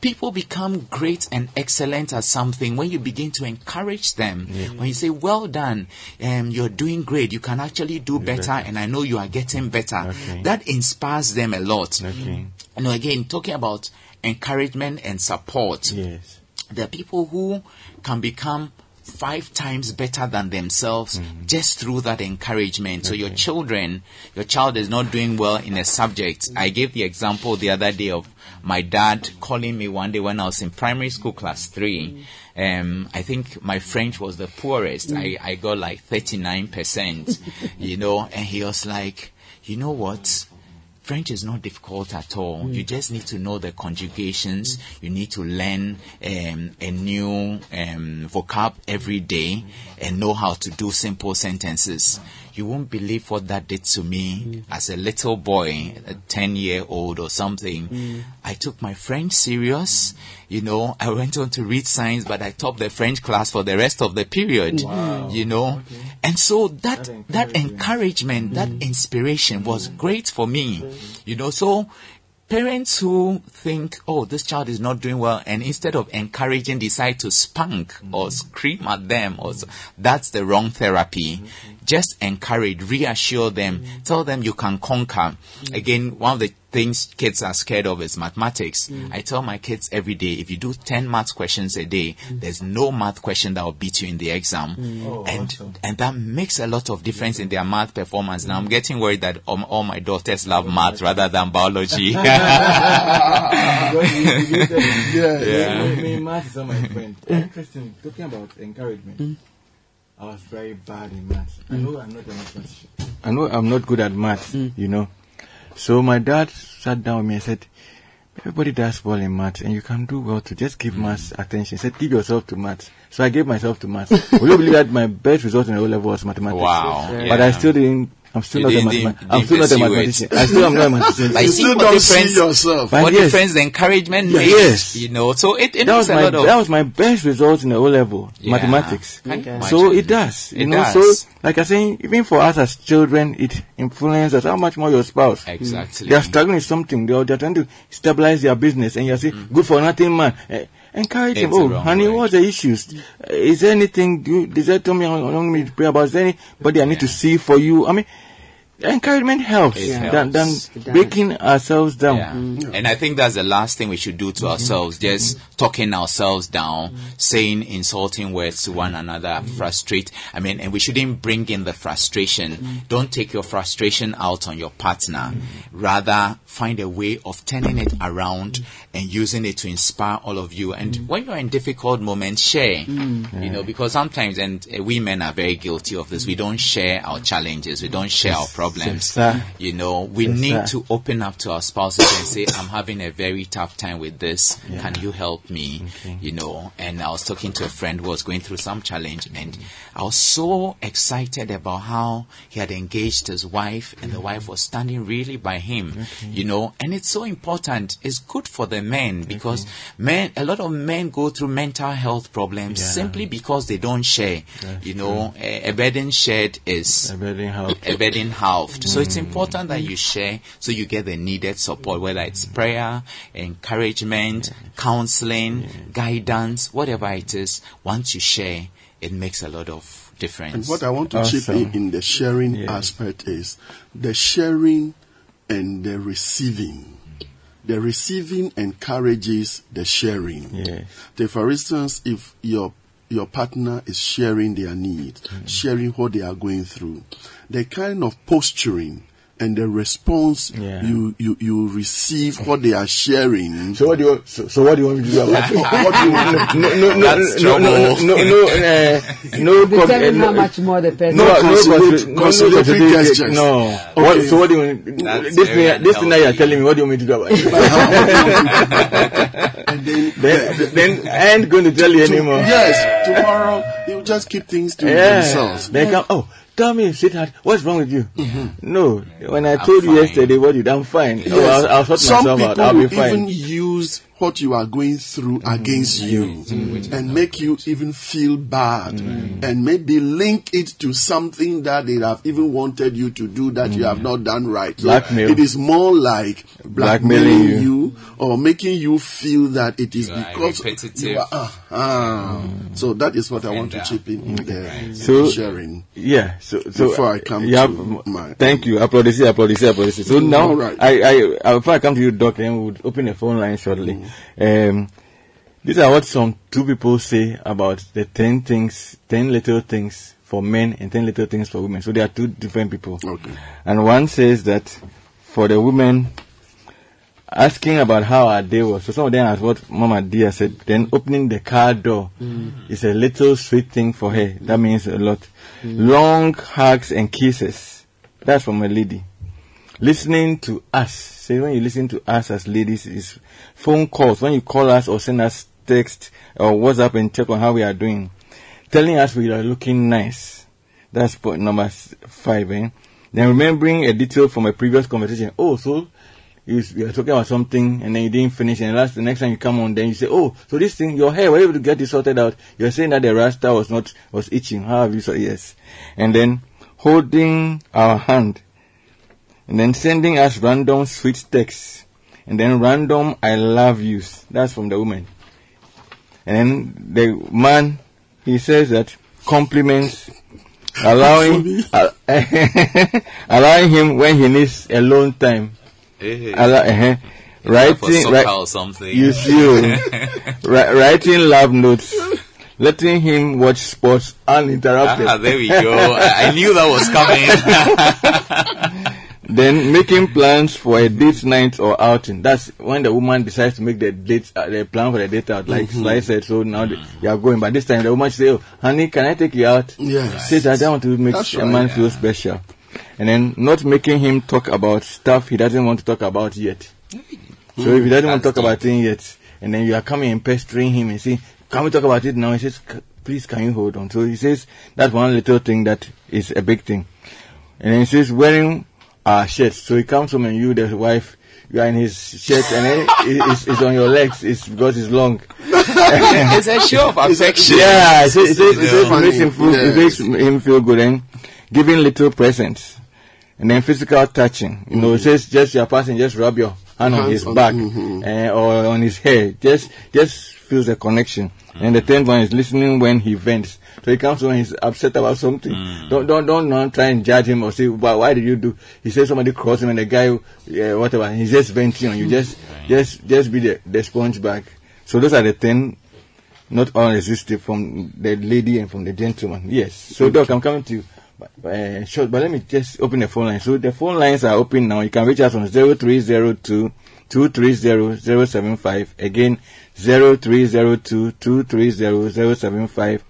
people become great and excellent at something when you begin to encourage them when you say well done um, you're doing great you can actually do better and i know you are getting better Okay. that inspires them a lot Okay. you know again talking about encouragement and support Yes. there are people who can become five times better than themselves mm-hmm. just through that encouragement. So your children, your child is not doing well in a subject. I mm-hmm. gave the example the other day of my dad calling me one day when I was in primary school class three. Mm-hmm. Um, I think my French was the poorest. I, I got like 39%, you know, and he was like, you know what? French is not difficult at all. You just need to know the conjugations. You need to learn um, a new um, vocab every day and know how to do simple sentences. You won't believe what that did to me mm. as a little boy, a 10 year old or something. Mm. I took my French serious. You know, I went on to read science, but I topped the French class for the rest of the period. Mm. You know, and so that that encouragement, that inspiration was great for me. You know, so parents who think, oh, this child is not doing well, and instead of encouraging, decide to spank or scream at them, or so, that's the wrong therapy. Mm-hmm. Just encourage, reassure them, mm. tell them you can conquer. Mm. Again, one of the things kids are scared of is mathematics. Mm. I tell my kids every day, if you do 10 math questions a day, there's no math question that will beat you in the exam. Oh, and, and that makes a lot of difference in their math performance. Now I'm getting worried that um, all my daughters love oh, math rather than biology. Yeah. Yeah. Me, me, math is not my friend. Interesting. Talking about encouragement. I was very bad in math. I mm. know I'm not a mathematician. I know I'm not good at math, mm. you know. So my dad sat down with me and said, Everybody does well in maths and you can do well to just give mm. maths attention. He said, Give yourself to maths. So I gave myself to maths. Will you believe that my best result in the O level was mathematics? Wow. But I still didn't I'm still not a mathematician. I'm still not a mathematician. I still am not a mathematician. Like, You still don't difference- see yourself. What yes. difference the encouragement makes? Yes. You know, so it, it that was makes a my lot of that was my best result in the O level Yeah. mathematics. Can you So it does, you It know. does. So like I saying, even for us as children, it influences how much more your spouse. Exactly. They are struggling with something. They are, they are trying to stabilize their business, and you say, "Good for nothing, man." Eh, encourage. It's the Oh, honey, word. what's the issues? Is there anything? Do you, is there something I want me to pray about? Is there anybody I need to see for you? I mean, encouragement helps It than, than helps. It does. breaking ourselves down. Yeah. Mm. And I think that's the last thing we should do to mm-hmm. ourselves, just mm-hmm. talking ourselves down, mm-hmm. saying insulting words to one another, frustrate. I mean, and we shouldn't bring in the frustration. Don't take your frustration out on your partner. Rather, find a way of turning it around and using it to inspire all of you. And when you're in difficult moments, share. You know, because sometimes, and uh, we men are very guilty of this. We don't share our challenges. We don't share our problems. Sir. You know, we Yes, need sir. to open up to our spouses and say, I'm having a very tough time with this. Can you help me? You know, and I was talking to a friend who was going through some challenge and I was so excited about how he had engaged his wife and the mm. wife was standing really by him, you know, and it's so important. It's good for the men because men, a lot of men go through mental health problems Yeah. simply because they don't share. That's you know, a, a burden shared is A burden help. a burden halved. So it's important that you share so you get the needed support, whether it's prayer, encouragement, counseling, guidance, whatever it is. Once you share, it makes a lot of difference. And what I want to chip in in the sharing Yeah. aspect is the sharing and the receiving. The receiving encourages the sharing. Yes. Take for instance, if your your partner is sharing their needs, Mm. sharing what they are going through, the kind of posturing and the response Yeah. you, you you receive what they are sharing. So what do you so, so what do you want me to do about it? what do you want no, no, no, That's no, no, no, trouble. no, no, uh, no, Determine uh, how much more the person. no, No no, consolate- consi- no, no, consolatory consolatory- gestures. No. Okay. What, so what do you want? That's This thing, this thing that you're telling me, what do you want me to do about it? and then, then, then I ain't going to tell you anymore. yes, tomorrow you just keep things to Yeah. themselves. They come. Oh, tell me, sweetheart, what's wrong with you? Mm-hmm. No, when I I'm told you yesterday what you done, fine. Yes. Oh, I'll, I'll sort Some myself people out. I'll be fine. even use what you are going through mm. against mm. you mm. and make you even feel bad and maybe link it to something that they have even wanted you to do that you have not done right. So Blackmail. it is more like Blackmailing you. you. or making you feel that it is You because repetitive. you are, ah, ah. So that is what I want to chip in in the So- sharing. Yeah. So, so Before I come yeah, to my- thank you. Applaudissi, applaudissi, applaudissi. So now, right. I, I, I, before I come to you, Doc, then we'll open the phone line shortly. Um, these are what some two people say about the ten things, ten little things for men and ten little things for women. So they are two different people. Okay. And one says that for the women, asking about how our day was. So some of them as what Mama Dia said. Then opening the car door is a little sweet thing for her. That means a lot. Long hugs and kisses. That's from a lady. Listening to us. Say when you listen to us as ladies is phone calls. When you call us or send us text or WhatsApp and check on how we are doing. Telling us we are looking nice. That's point number five. Eh? Then remembering a detail from a previous conversation. Oh, so you, you are talking about something and then you didn't finish and last the next time you come on then you say oh so this thing your hair were able to get it sorted out you're saying that the rasta was not was itching how have you so yes and then holding our hand and then sending us random sweet texts. And then random i love yous that's from the woman. And then the man he says that compliments allowing uh, allowing him when he needs alone time. Hey, Allow, uh for writing soccer right, or something. you see oh. Ri- writing love notes. Letting him watch sports uninterrupted. Ah, there we go. I, I knew that was coming. Then making plans for a date night or outing. That's when the woman decides to make the date uh, the plan for the date out like Sly said so now the, you are going. But this time the woman says, oh honey can I take you out? Yes. says I don't want to make That's a right. man feel special. And then not making him talk about stuff he doesn't want to talk about yet. So if he doesn't want to talk about it yet and then you are coming and pestering him and say can we talk about it now? He says please can you hold on? So he says that's one little thing that is a big thing. And then he says wearing Ah, our shirts. So he comes home and you, the wife, you are in his shirt and then it- it's, it's on your legs. It's because it's long. it's a show of affection. Yeah, it says, it says, it You it makes him feel, it makes him feel good and giving little presents. And then physical touching. You know, it says just your passing, just rub your hand on his on- back eh, or on his hair. Just, just feels a connection. And the tenth one is listening when he vents. So he comes when he's upset about something. Don't, don't, don't, don't try and judge him or say, why, why did you do? He says somebody crossed him and the guy, whatever. He's just venting on you. Just, just, just be the, the sponge back. So those are the ten not unresistive from the lady and from the gentleman. Yes. So, Doc, I'm coming to you. But, uh, short, but let me just open the phone line. So the phone lines are open now. You can reach us on 0302 230 075. Again, 0302 230 075.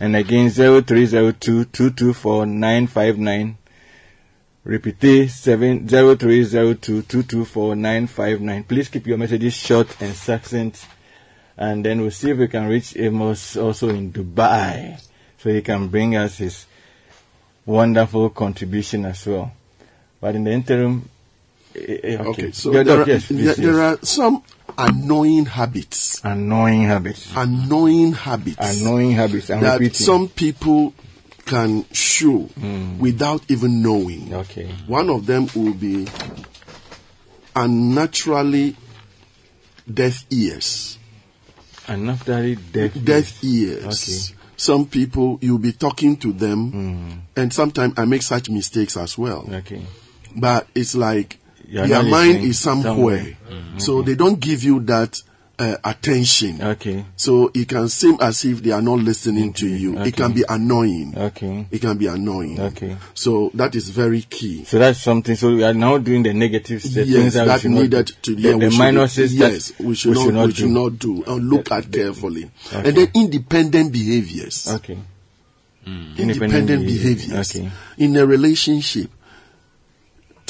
And again, 0302 224 959. Repeat seven zero three zero two two two four nine five nine. Please keep your messages short and succinct, and then we'll see if we can reach Amos also in Dubai, so he can bring us his wonderful contribution as well. But in the interim, eh, eh, okay. Okay, so there, are, yes, please, there, there are some annoying habits, annoying habits, annoying habits annoying habits. I'm that repeating. some people can show hmm. without even knowing. Okay. One of them will be unnaturally deaf ears. Unnaturally deaf. Deaf ears. Okay. Some people, you'll be talking to them, hmm. and sometimes I make such mistakes as well. Okay. But it's like Their not mind is somewhere, mm-hmm. Mm-hmm. so they don't give you that uh, attention. Okay. So it can seem as if they are not listening to you. Okay. It can be annoying. Okay. It can be annoying. Okay. So that is very key. So that's something. So we are now doing the negatives, the yes, things that, we that should not needed do. to the, yeah, the we should- minuses Yes, that we should, not, we should do. not do and look at carefully. Okay. And then independent behaviors. Okay. Independent, behaviors Okay. in a relationship.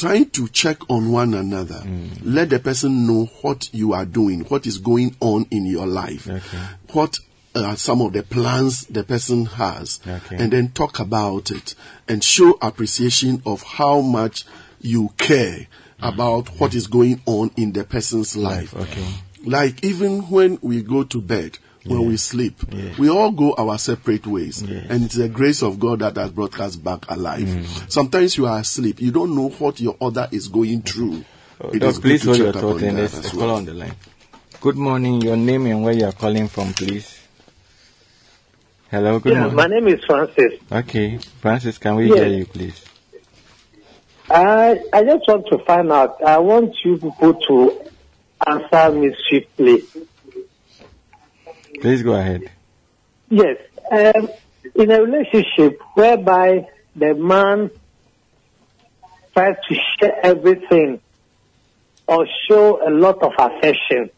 Trying to check on one another. Mm. Let the person know what you are doing, what is going on in your life, Okay. what are some of the plans the person has, Okay. and then talk about it and show appreciation of how much you care about what is going on in the person's life. Okay. Like even when we go to bed, when we sleep, Yeah. we all go our separate ways. Yes. And it's the grace of God that has brought us back alive. Mm. Sometimes you are asleep, you don't know what your other is going through. Oh, It Doc, is good please hold your thought upon and that there's as a well. caller on the line. Good morning. Your name and where you are calling from, please. Hello. Good Yeah, morning. my name is Francis. Okay, Francis, can we Yes. hear you, please? I I just want to find out. I want you people to answer me swiftly. Please go ahead. Yes. Um, in a relationship whereby the man tries to share everything or show a lot of affection,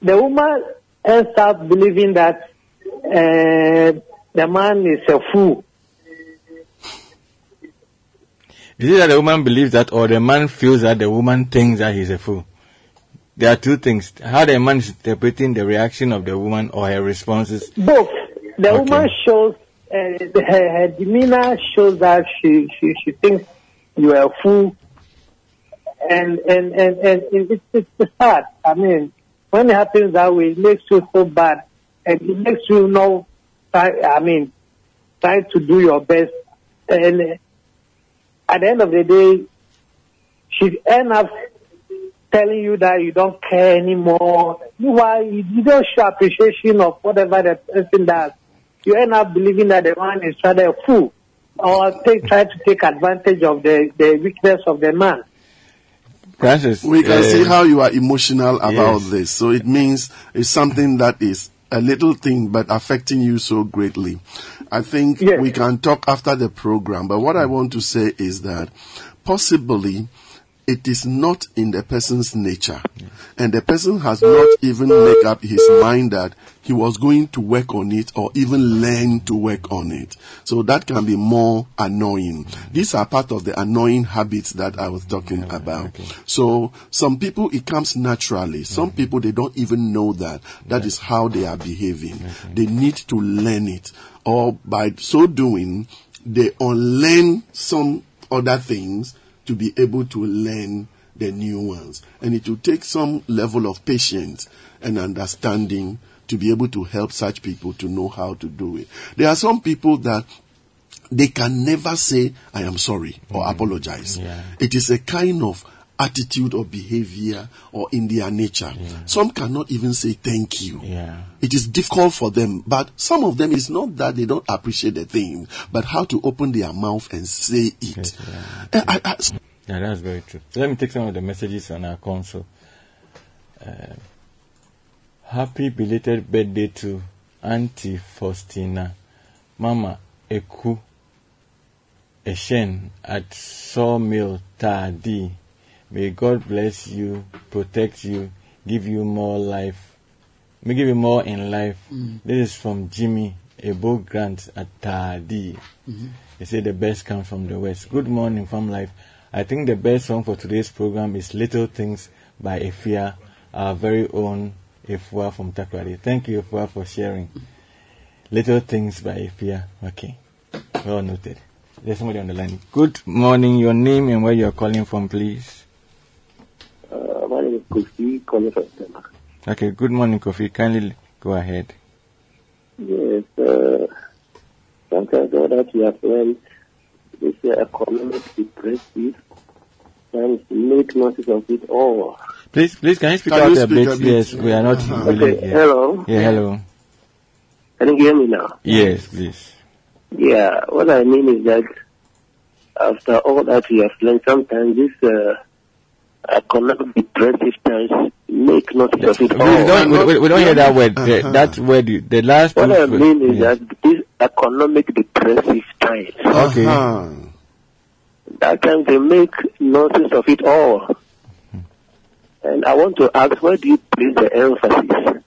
the woman ends up believing that uh, the man is a fool. Is it that the woman believes that, or the man feels that the woman thinks that he's a fool? There are two things. How the man is interpreting the reaction of the woman or her responses. Both. The Okay. woman shows uh, her, her demeanor shows that she, she, she thinks you are a fool, and and and, and it's it's sad. I mean, when it happens that way, it makes you so bad, and it makes you know. Try, I mean, try to do your best, and uh, at the end of the day, she ends up telling you that you don't care anymore. Why you you don't show appreciation of whatever the person does. You end up believing that the man is rather a fool, or take, try to take advantage of the, the weakness of the man. Francis, We can uh, see how you are emotional about yes. this. So it means it's something that is a little thing but affecting you so greatly. I think Yes. we can talk after the program, but what I want to say is that possibly it is not in the person's nature. And the person has not even made up his mind that he was going to work on it or even learn to work on it. So that can be more annoying. Mm-hmm. These are part of the annoying habits that I was talking about. So some people it comes naturally. Some mm-hmm. people they don't even know that that is how they are behaving. They need to learn it. Or by so doing, they unlearn some other things to be able to learn the new ones. And it will take some level of patience and understanding to be able to help such people to know how to do it. There are some people that they can never say, I am sorry or mm-hmm. apologize. Yeah. It is a kind of attitude or behavior or in their nature. Some cannot even say thank you. Yeah. It is difficult for them, but some of them it's not that they don't appreciate the thing, but how to open their mouth and say it. Eh, I- I- Yeah, that's very true. So let me take some of the messages on our console. Uh, happy belated birthday to Auntie Faustina. Mama, Eku Eshen at Sawmill Tadi. May God bless you, protect you, give you more life. May give you more in life. Mm-hmm. This is from Jimmy Ebo Grant at Tadi. They mm-hmm. say the best comes from the west. Good morning, from life. I think the best song for today's program is Little Things by Efya, our very own Efua from Takoradi. Thank you, Efua, for sharing. Little Things by Efya. Okay. Well noted. There's somebody on the line. Good morning. Your name and where you're calling from, please. Uh, my name is Kofi, calling from Tema. Okay. Good morning, Kofi. Kindly go ahead. Yes, uh, sometimes all that we have learned is uh, economic depressive and make notice of it all. Please, please, can you speak Can out you a speak bit? a bit? Yes, we are not Uh-huh. really Okay, here. hello. Yeah, hello. Can you hear me now? Yes, please. Yeah, what I mean is that after all that we have learned, sometimes this uh, economic depressive times make notice of it We all. don't, we, we- we don't hear that word. The- Uh-huh. That word, you- the last What I mean is yes. that this economic depressive times, Okay. Uh-huh. that time they make nonsense of it all. And I want to ask, where do you place the emphasis?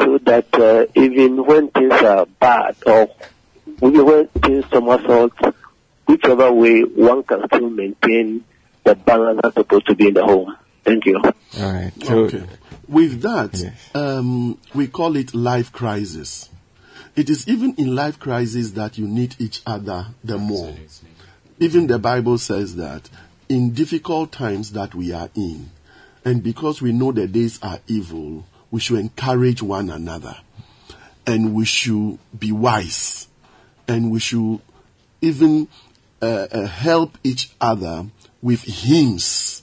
So that uh, even when things are bad or even when things somersault, whichever way one can still maintain the balance that's supposed to be in the home. Thank you. All right. So, Okay. With that, Yes. um, we call it life crisis. It is even in life crisis that you need each other the more. Even the Bible says that in difficult times that we are in, and because we know the days are evil, we should encourage one another, and we should be wise, and we should even uh, uh, help each other with hymns.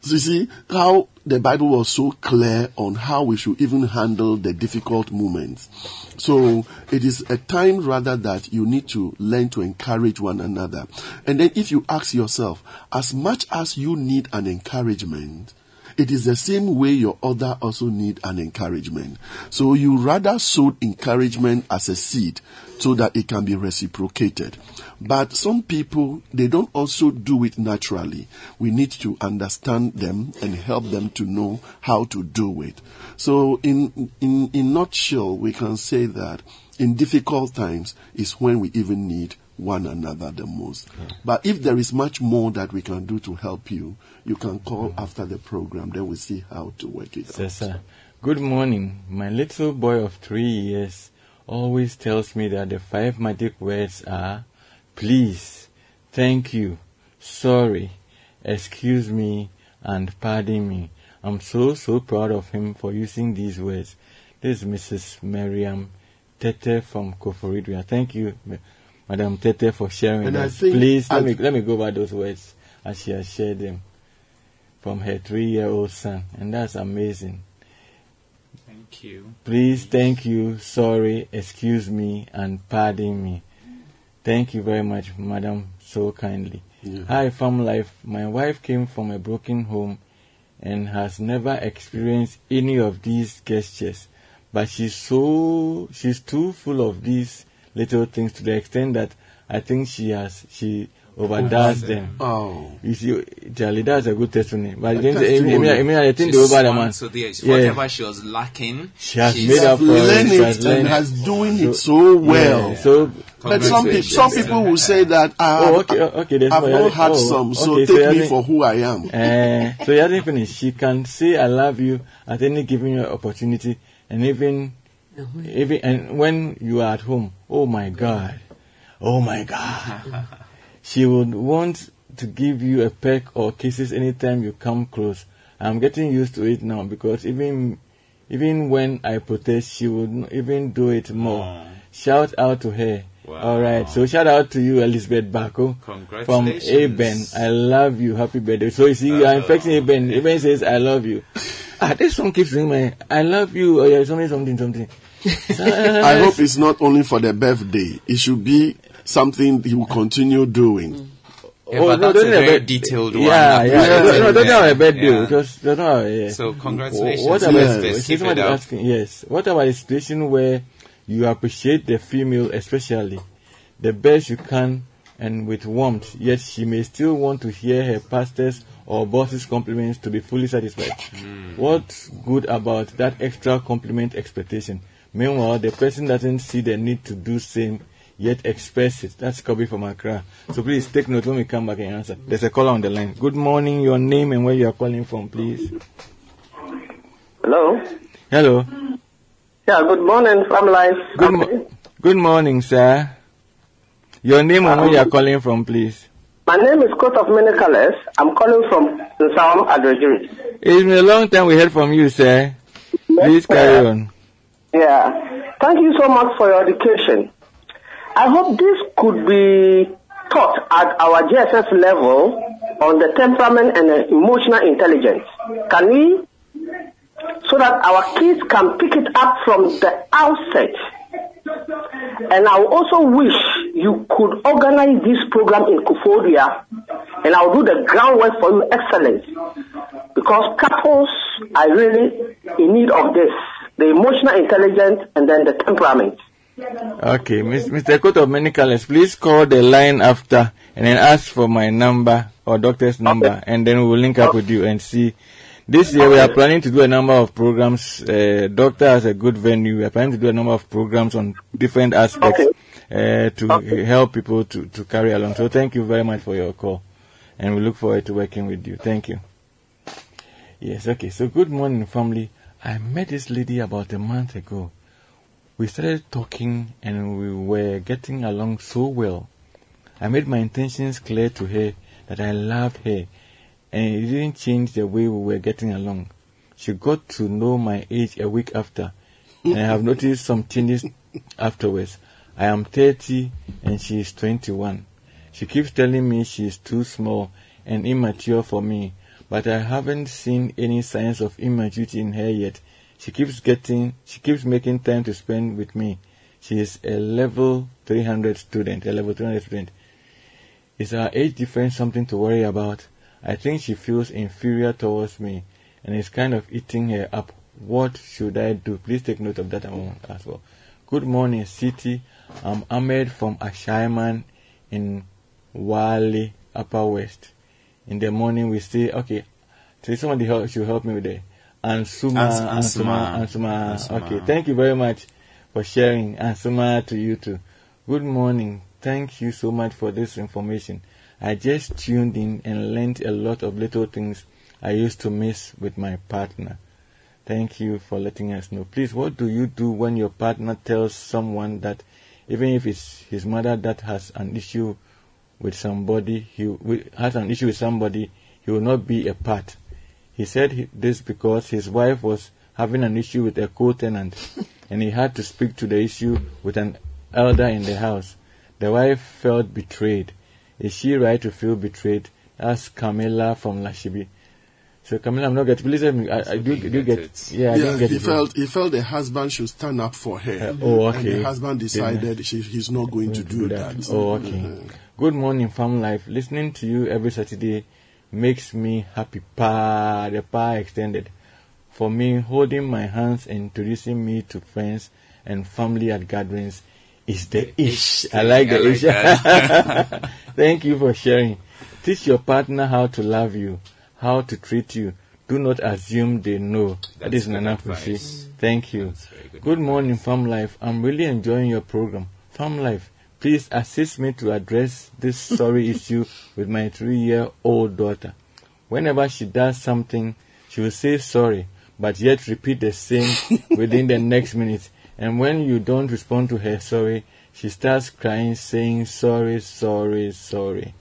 So you see how the Bible was so clear on how we should even handle the difficult moments. So it is a time rather that you need to learn to encourage one another. And then if you ask yourself, as much as you need an encouragement, it is the same way your other also need an encouragement. So you rather sow encouragement as a seed so that it can be reciprocated. But some people, they don't also do it naturally. We need to understand them and help them to know how to do it. So in, in, in nutshell, we can say that in difficult times is when we even need one another the most. But if there is much more that we can do to help you, you can call mm. after the program. Then we'll see how to work it out. Sessa, good morning. My little boy of three years always tells me that the five magic words are please, thank you, sorry, excuse me, and pardon me. I'm so, so proud of him for using these words. This is Mrs. Miriam Tete from Koforidua. Thank you, Madam Tete, for sharing And I that. think Please, let me, let me go over those words as she has shared them from her three-year-old son. And that's amazing. Thank you. Please, thank you, sorry, excuse me, and pardon me. Thank you very much, madam, so kindly. Yeah. Hi, Farm Life. My wife came from a broken home and has never experienced any of these gestures. But she's so, she's too full of these little things to the extent that I think she has, she overdoes them. Oh. You see, Charlie, that's a good testimony. But I I mean, I think they over the man. to the- Yeah. Whatever she was lacking, She has made up for Learn it. It and learned. has doing it so well. Yeah, so, But some people, some people will say that I have, Oh, okay, oh, okay, I've not had Oh, some, so okay, take you me for who I am. uh, so you haven't finished. She can say "I love you" at any given opportunity, and even, even and when you are at home. Oh my God, oh my God. she would want to give you a peck or kisses anytime you come close. I'm getting used to it now because even, even when I protest, she would even do it more. Shout out to her. All right. So shout out to you, Elizabeth Bako. From. Eben. I love you. Happy birthday. So you see, you are infecting Eben. Eben says, I love you. Ah, this song keeps ringing my, I love you. Oh yeah, something, something, something. I hope it's not only for the birthday. It should be something he will continue doing. Yeah, but oh, that's a very detailed one. Yeah, yeah. Yeah. No, no, don't have a birthday Yeah. because that's not. Yeah. So congratulations. What about Yes. the Let's keep it up. asking? Yes. What about a situation where you appreciate the female, especially, the best you can and with warmth, yet she may still want to hear her pastors or boss's compliments to be fully satisfied. Hmm. What's good about that extra compliment expectation? Meanwhile, the person doesn't see the need to do same, yet express it. That's Kobe from Accra. So please take note when we come back and answer. There's a caller on the line. Good morning, your name and where you are calling from, please. Hello. Hello. Yeah, good morning from life. Good, mo- good morning, sir. Your name and where you are calling from, please. My name is Court of Many Colors. I'm calling from Nsawam Adoagyiri. It's been a long time we heard from you, sir. Please carry on. Yeah. Thank you so much for your education. I hope this could be taught at our GSS level on the temperament and the emotional intelligence. Can we? So that our kids can pick it up from the outset. And I also wish you could organize this program in Koforidua and I'll do the groundwork for you excellent. Because couples are really in need of this. The emotional intelligence and then the temperament. Okay, Mr. Koto of Many Colors, please call the line after and then ask for my number or doctor's number, and then we will link up with you and see. This year we are planning to do a number of programs. Uh, doctor has a good venue. We are planning to do a number of programs on different aspects uh, to help people to, to carry along. So thank you very much for your call, and we look forward to working with you. Thank you. Yes, okay. So good morning, family. I met this lady about a month ago. We started talking and we were getting along so well. I made my intentions clear to her that I loved her and it didn't change the way we were getting along. She got to know my age a week after and I have noticed some changes afterwards. I am 30 and she is 21. She keeps telling me she is too small and immature for me, but I haven't seen any signs of immaturity in her yet. She keeps getting, she keeps making time to spend with me. She is a level 300 student, a level 300 student. Is our age difference something to worry about? I think she feels inferior towards me and is kind of eating her up. What should I do? Please take note of that amount as well. Good morning, City. I'm Ahmed from Ashaiman in Wali, Upper West. In the morning we say, okay, so somebody help, should help me with the Ansuma, Ans- Ansuma, Ansuma. Ansuma. Ansuma. Okay, thank you very much for sharing. Ansuma to you too. Good morning. Thank you so much for this information. I just tuned in and learned a lot of little things I used to miss with my partner. Thank you for letting us know. Please, what do you do when your partner tells someone that even if it's his mother that has an issue with somebody, he wi- has an issue with somebody, he will not be a part. He said he- this because his wife was having an issue with a co-tenant and he had to speak to the issue with an elder in the house. The wife felt betrayed. Is she right to feel betrayed? Asked Camilla from Lashibi. So Camilla, I'm not getting. Please let me. I, I do, do get. Yeah, I yeah, didn't get he it. felt he felt the husband should stand up for her. Uh, oh, okay. And the husband decided she, he's not going to do that. Oh, okay. Good morning, Farm Life. Listening to you every Saturday makes me happy. Pa, the pa extended. For me, holding my hands and introducing me to friends and family at gatherings is the ish. I like the ish. Thank you for sharing. Teach your partner how to love you, how to treat you. Do not assume they know. that is Nana Fushi. Thank you. Good morning, Farm Life. I'm really enjoying your program. Farm Life, please assist me to address this sorry issue with my three year old daughter. Whenever she does something, she will say sorry, but yet repeat the same within the next minute. And when you don't respond to her sorry, she starts crying, saying sorry, sorry, sorry.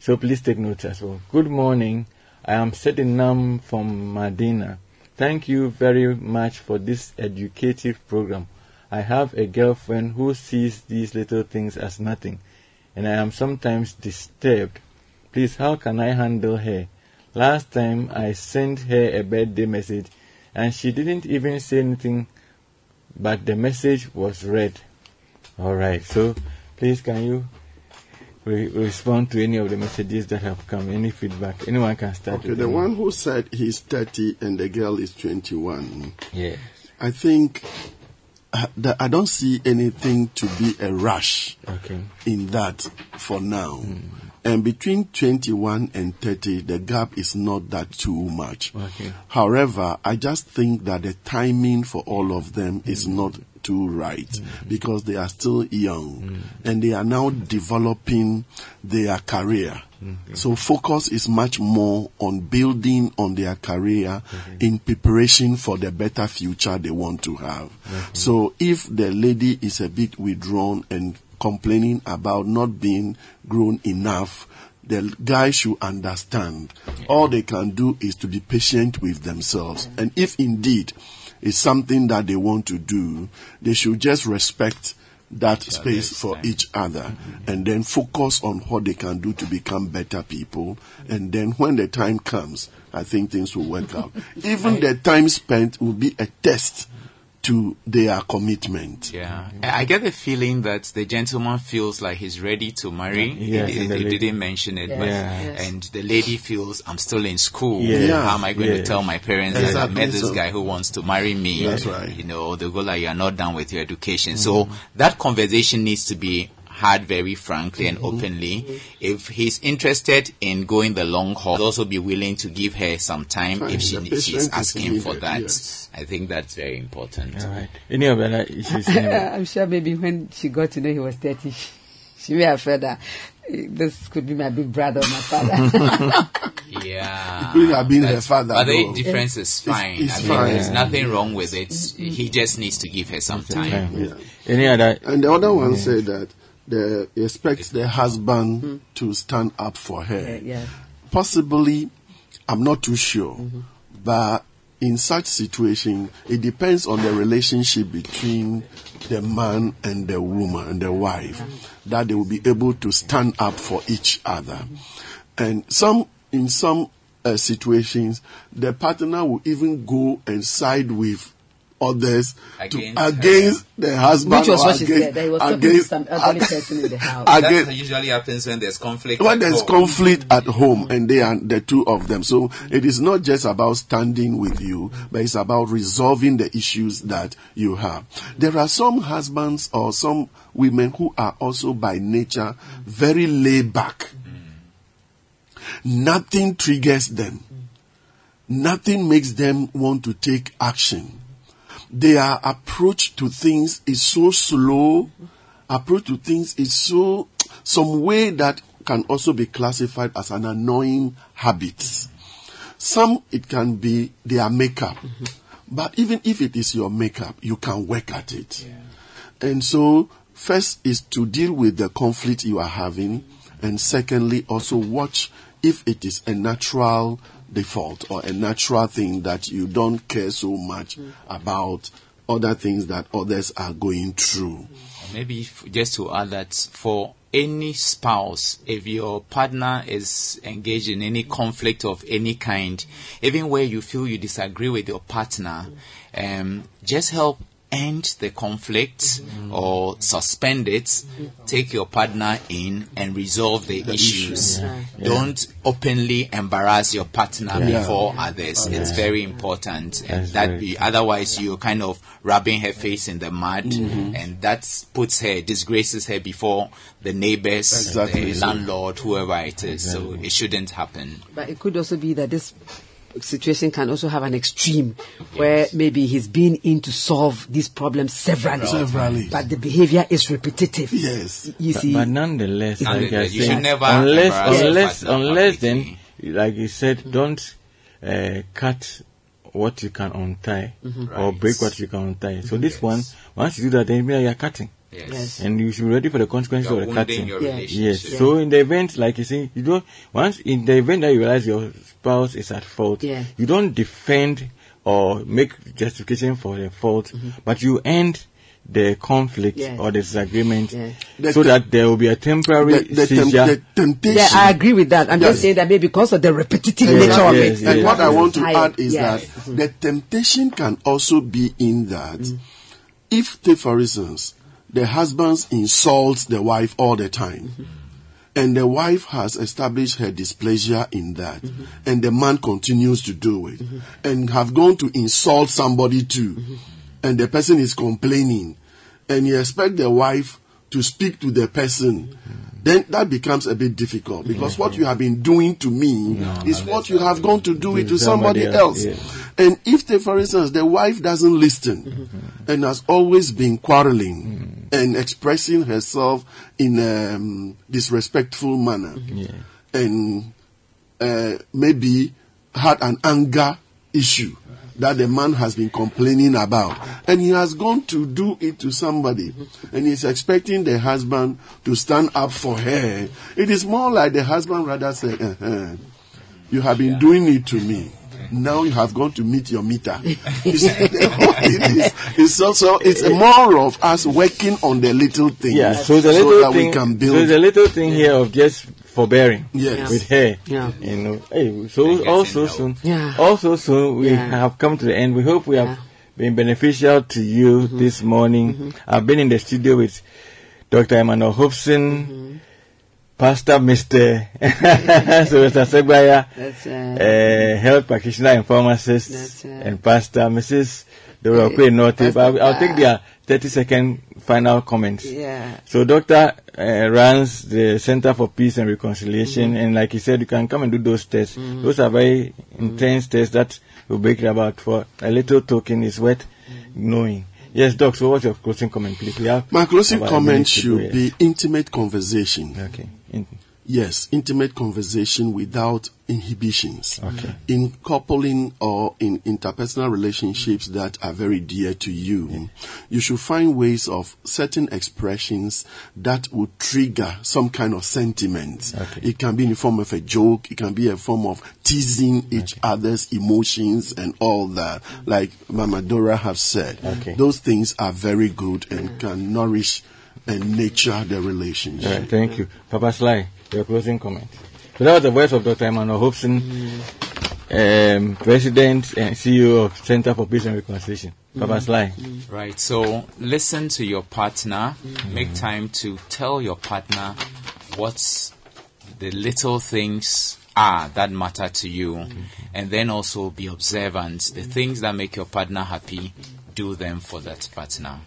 So please take note as well. Good morning. I am Sedinam from Medina. Thank you very much for this educative program. I have a girlfriend who sees these little things as nothing, and I am sometimes disturbed. Please, how can I handle her? Last time I sent her a birthday message, and she didn't even say anything, but the message was read. Alright, so please can you re- respond to any of the messages that have come? Any feedback? Anyone can start. Okay, the one who said he's 30 and the girl is 21. Yes. I think I don't see anything to be a rush Okay. in that for now. And between 21 and 30, the gap is not that too much. Okay. However, I just think that the timing for all of them is not too right because they are still young and they are now developing their career. So focus is much more on building on their career in preparation for the better future they want to have. So if the lady is a bit withdrawn and complaining about not being grown enough, the guy should understand. All they can do is to be patient with themselves. And if indeed it's something that they want to do, they should just respect that space for each other mm-hmm. and then focus on what they can do to become better people. And then when the time comes, I think things will work out. Even the time spent will be a test to their commitment. Yeah, I I get the feeling that the gentleman feels like he's ready to marry. Yes, he, and he didn't mention it, Yes. but Yeah. Yes. and the lady feels I'm still in school. Yes. How am I going to tell my parents that I met this so. guy who wants to marry me? That's right. You know, they go like, "You're not done with your education." So that conversation needs to be had very frankly and openly. If he's interested in going the long haul, he'll also be willing to give her some time Fine. if she The she's is asking for that. yes. I think that's very important. All right. Any of that issues? anyway? I'm sure maybe when she got to know he was 30, she, she may have felt that eh, this could be my big brother or my father. Yeah. Could have been her father, But the though. difference is fine. it's I mean, fine. there's nothing wrong with it. He just needs to give her some time. Yeah. Any other? And the other one said that the he expects the husband to stand up for her. yeah. Possibly, I'm not too sure, but in such situation, it depends on the relationship between the man and the woman and the wife that they will be able to stand up for each other. And some, in some uh, situations, the partner will even go and side with others Against to, against the husband Which was or what she against, said, that he was talking to against- some elderly person in the house. against- That usually happens when there's conflict. when at there's home. conflict at home and they are the two of them. So it is not just about standing with you, but it's about resolving the issues that you have. There are some husbands or some women who are also by nature very laid back. Nothing triggers them. Nothing makes them want to take action. Their approach to things is so slow. Approach to things is so, some way that can also be classified as an annoying habit. Some it can be their makeup. But even if it is your makeup, you can work at it. And so, first is to deal with the conflict you are having, and secondly, also watch if it is a natural default or a natural thing that you don't care so much about other things that others are going through. Maybe f- just to add that for any spouse, if your partner is engaged in any conflict of any kind, even where you feel you disagree with your partner, um, just help end the conflict or suspend it, take your partner in and resolve the, issues. Don't openly embarrass your partner Yeah. before others. It's very important. And that be otherwise you're kind of rubbing her face in the mud Mm-hmm. and that puts her disgraces her before the neighbors, Exactly the landlord, whoever it is. So it shouldn't happen. But it could also be that this situation can also have an extreme where maybe he's been in to solve these problems severally. Severally. But the behavior is repetitive. Yes. You But, see, but nonetheless, like Nonetheless, I you should said, never unless embarrass unless partner unless then, like you said, don't uh, cut what you can untie or Right. break what you can untie. So this one, once you do that, then you are cutting, Yes. Yes. and you should be ready for the consequences You're of the cutting. your Yeah. relationship. Yes. So in the event, like you say, you don't once in the event that you realize your spouse is at fault, Yeah. you don't defend or make justification for the fault, mm-hmm. but you end the conflict Yeah. or the disagreement Yeah. The so te- that there will be a temporary The, the, tem- the temptation. yeah, I agree with that. I'm Yes. just saying that maybe because of the repetitive Yes, nature of yes, it. And yes, what I want to Tired. add is Yeah. that mm-hmm. the temptation can also be in that mm. if, take for instance, the husband insults the wife all the time, mm-hmm. and the wife has established her displeasure in that, mm-hmm. and the man continues to do it, mm-hmm. and have gone to insult somebody too. and the person is complaining, and you expect the wife to speak to the person, then that becomes a bit difficult. Because what you have been doing to me is what you have gone to do it to somebody, else. And if, the, for instance, the wife doesn't listen and has always been quarreling and expressing herself in a um, disrespectful manner, and uh, maybe had an anger issue that the man has been complaining about. And he has gone to do it to somebody. And he's expecting the husband to stand up for her. It is more like the husband rather say uh-huh, you have been doing it to me. Now you have gone to meet your meter. It's, it is, it's also it's more of us working on the little things Yeah, so the little that thing, we can build. so the little thing here of just forbearing Yes. with her. Yeah. You know, hey, so also soon, Yeah. also soon we Yeah. have come to the end. We hope we have been beneficial to you Mm-hmm. this morning. I've been in the studio with Dr. Emmanuel Hobson, Mm-hmm. Pastor Mr. Sylvester Segbaya, That's uh, health practitioner and pharmacist, That's right. and Pastor Mrs. Dora Okwe Norte. Pastor But I'll, I'll take Pa. their 30 second final comments. Yeah. So Doctor uh, runs the Center for Peace and Reconciliation, Mm-hmm. and like he said, you can come and do those tests. Those are very intense tests that will break it about for a little token is worth Mm-hmm. knowing. Yes, Doc. So what's your closing comment, please? We have my closing comment minute to go, should be intimate conversation okay. In- Yes, intimate conversation without inhibitions. Okay. In coupling or in interpersonal relationships that are very dear to you, you should find ways of certain expressions that would trigger some kind of sentiment. Okay. It can be in the form of a joke, it can be a form of teasing each other's emotions and all that. Like Mama Dora have said. Okay. Those things are very good and can nourish and nurture the relationship. Right, thank you. Papa Sly, your closing comment. So that was the voice of Dr. Emmanuel Hobson, um, President and CEO of Center for Peace and Reconciliation. Mm-hmm. Sly. Mm-hmm. Right. So listen to your partner. Mm-hmm. Make time to tell your partner what the little things are that matter to you, and then also be observant. The things that make your partner happy, do them for that partner.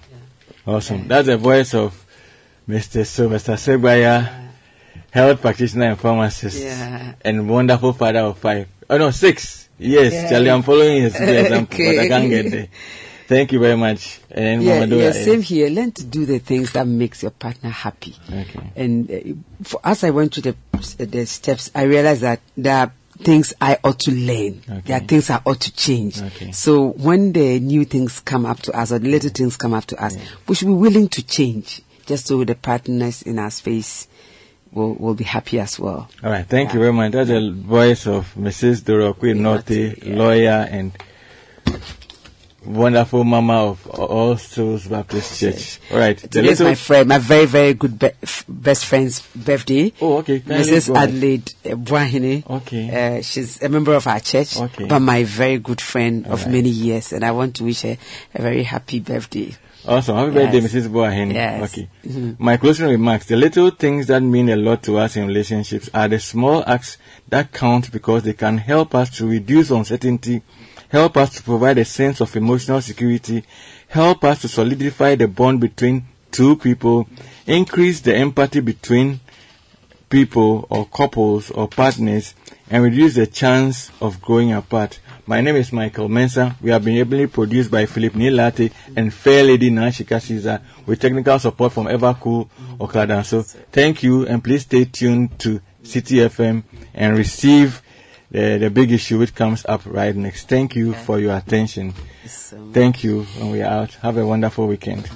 Awesome. That's the voice of Mr. Sylvester Segbaya, health practitioner and pharmacist, Yeah. and wonderful father of five. Oh no, six. Yes, Yeah. Charlie, I'm following his example, but I can't get there. Thank you very much. And Yeah, Mama Dora, yeah, yes. same here. Learn to do the things that makes your partner happy. Okay. And uh, for, as I went through the the steps, I realized that there are things I ought to learn. Okay. There are things I ought to change. Okay. So when the new things come up to us or the little things come up to us, we should be willing to change, just so the partners in our space will will be happy as well. All right, thank you very much. That's the voice of Mrs. Dora Okwe Norte, lawyer and wonderful mama of All Souls Baptist Church. All right, Today's my friend, my very, very good be- f- best friend's birthday. Oh, okay. Kindly Mrs. Adelaide uh, Boahen. Okay. Uh, she's a member of our church, Okay. but my very good friend of Alright. many years, and I want to wish her a very happy birthday. Awesome. Happy Yes. birthday, Mrs. Boahen. Yes. Okay. Mhm. My closing remarks. The little things that mean a lot to us in relationships are the small acts that count because they can help us to reduce uncertainty, help us to provide a sense of emotional security, help us to solidify the bond between two people, increase the empathy between people or couples or partners and reduce the chance of growing apart. My name is Michael Mensah. We have been ably produced by Philip Nilate and Fair Lady Nashika Caesar with technical support from Evercool Okada. So thank you and please stay tuned to City FM and receive the, the big issue which comes up right next. Thank you for your attention. Thank you and we are out. Have a wonderful weekend.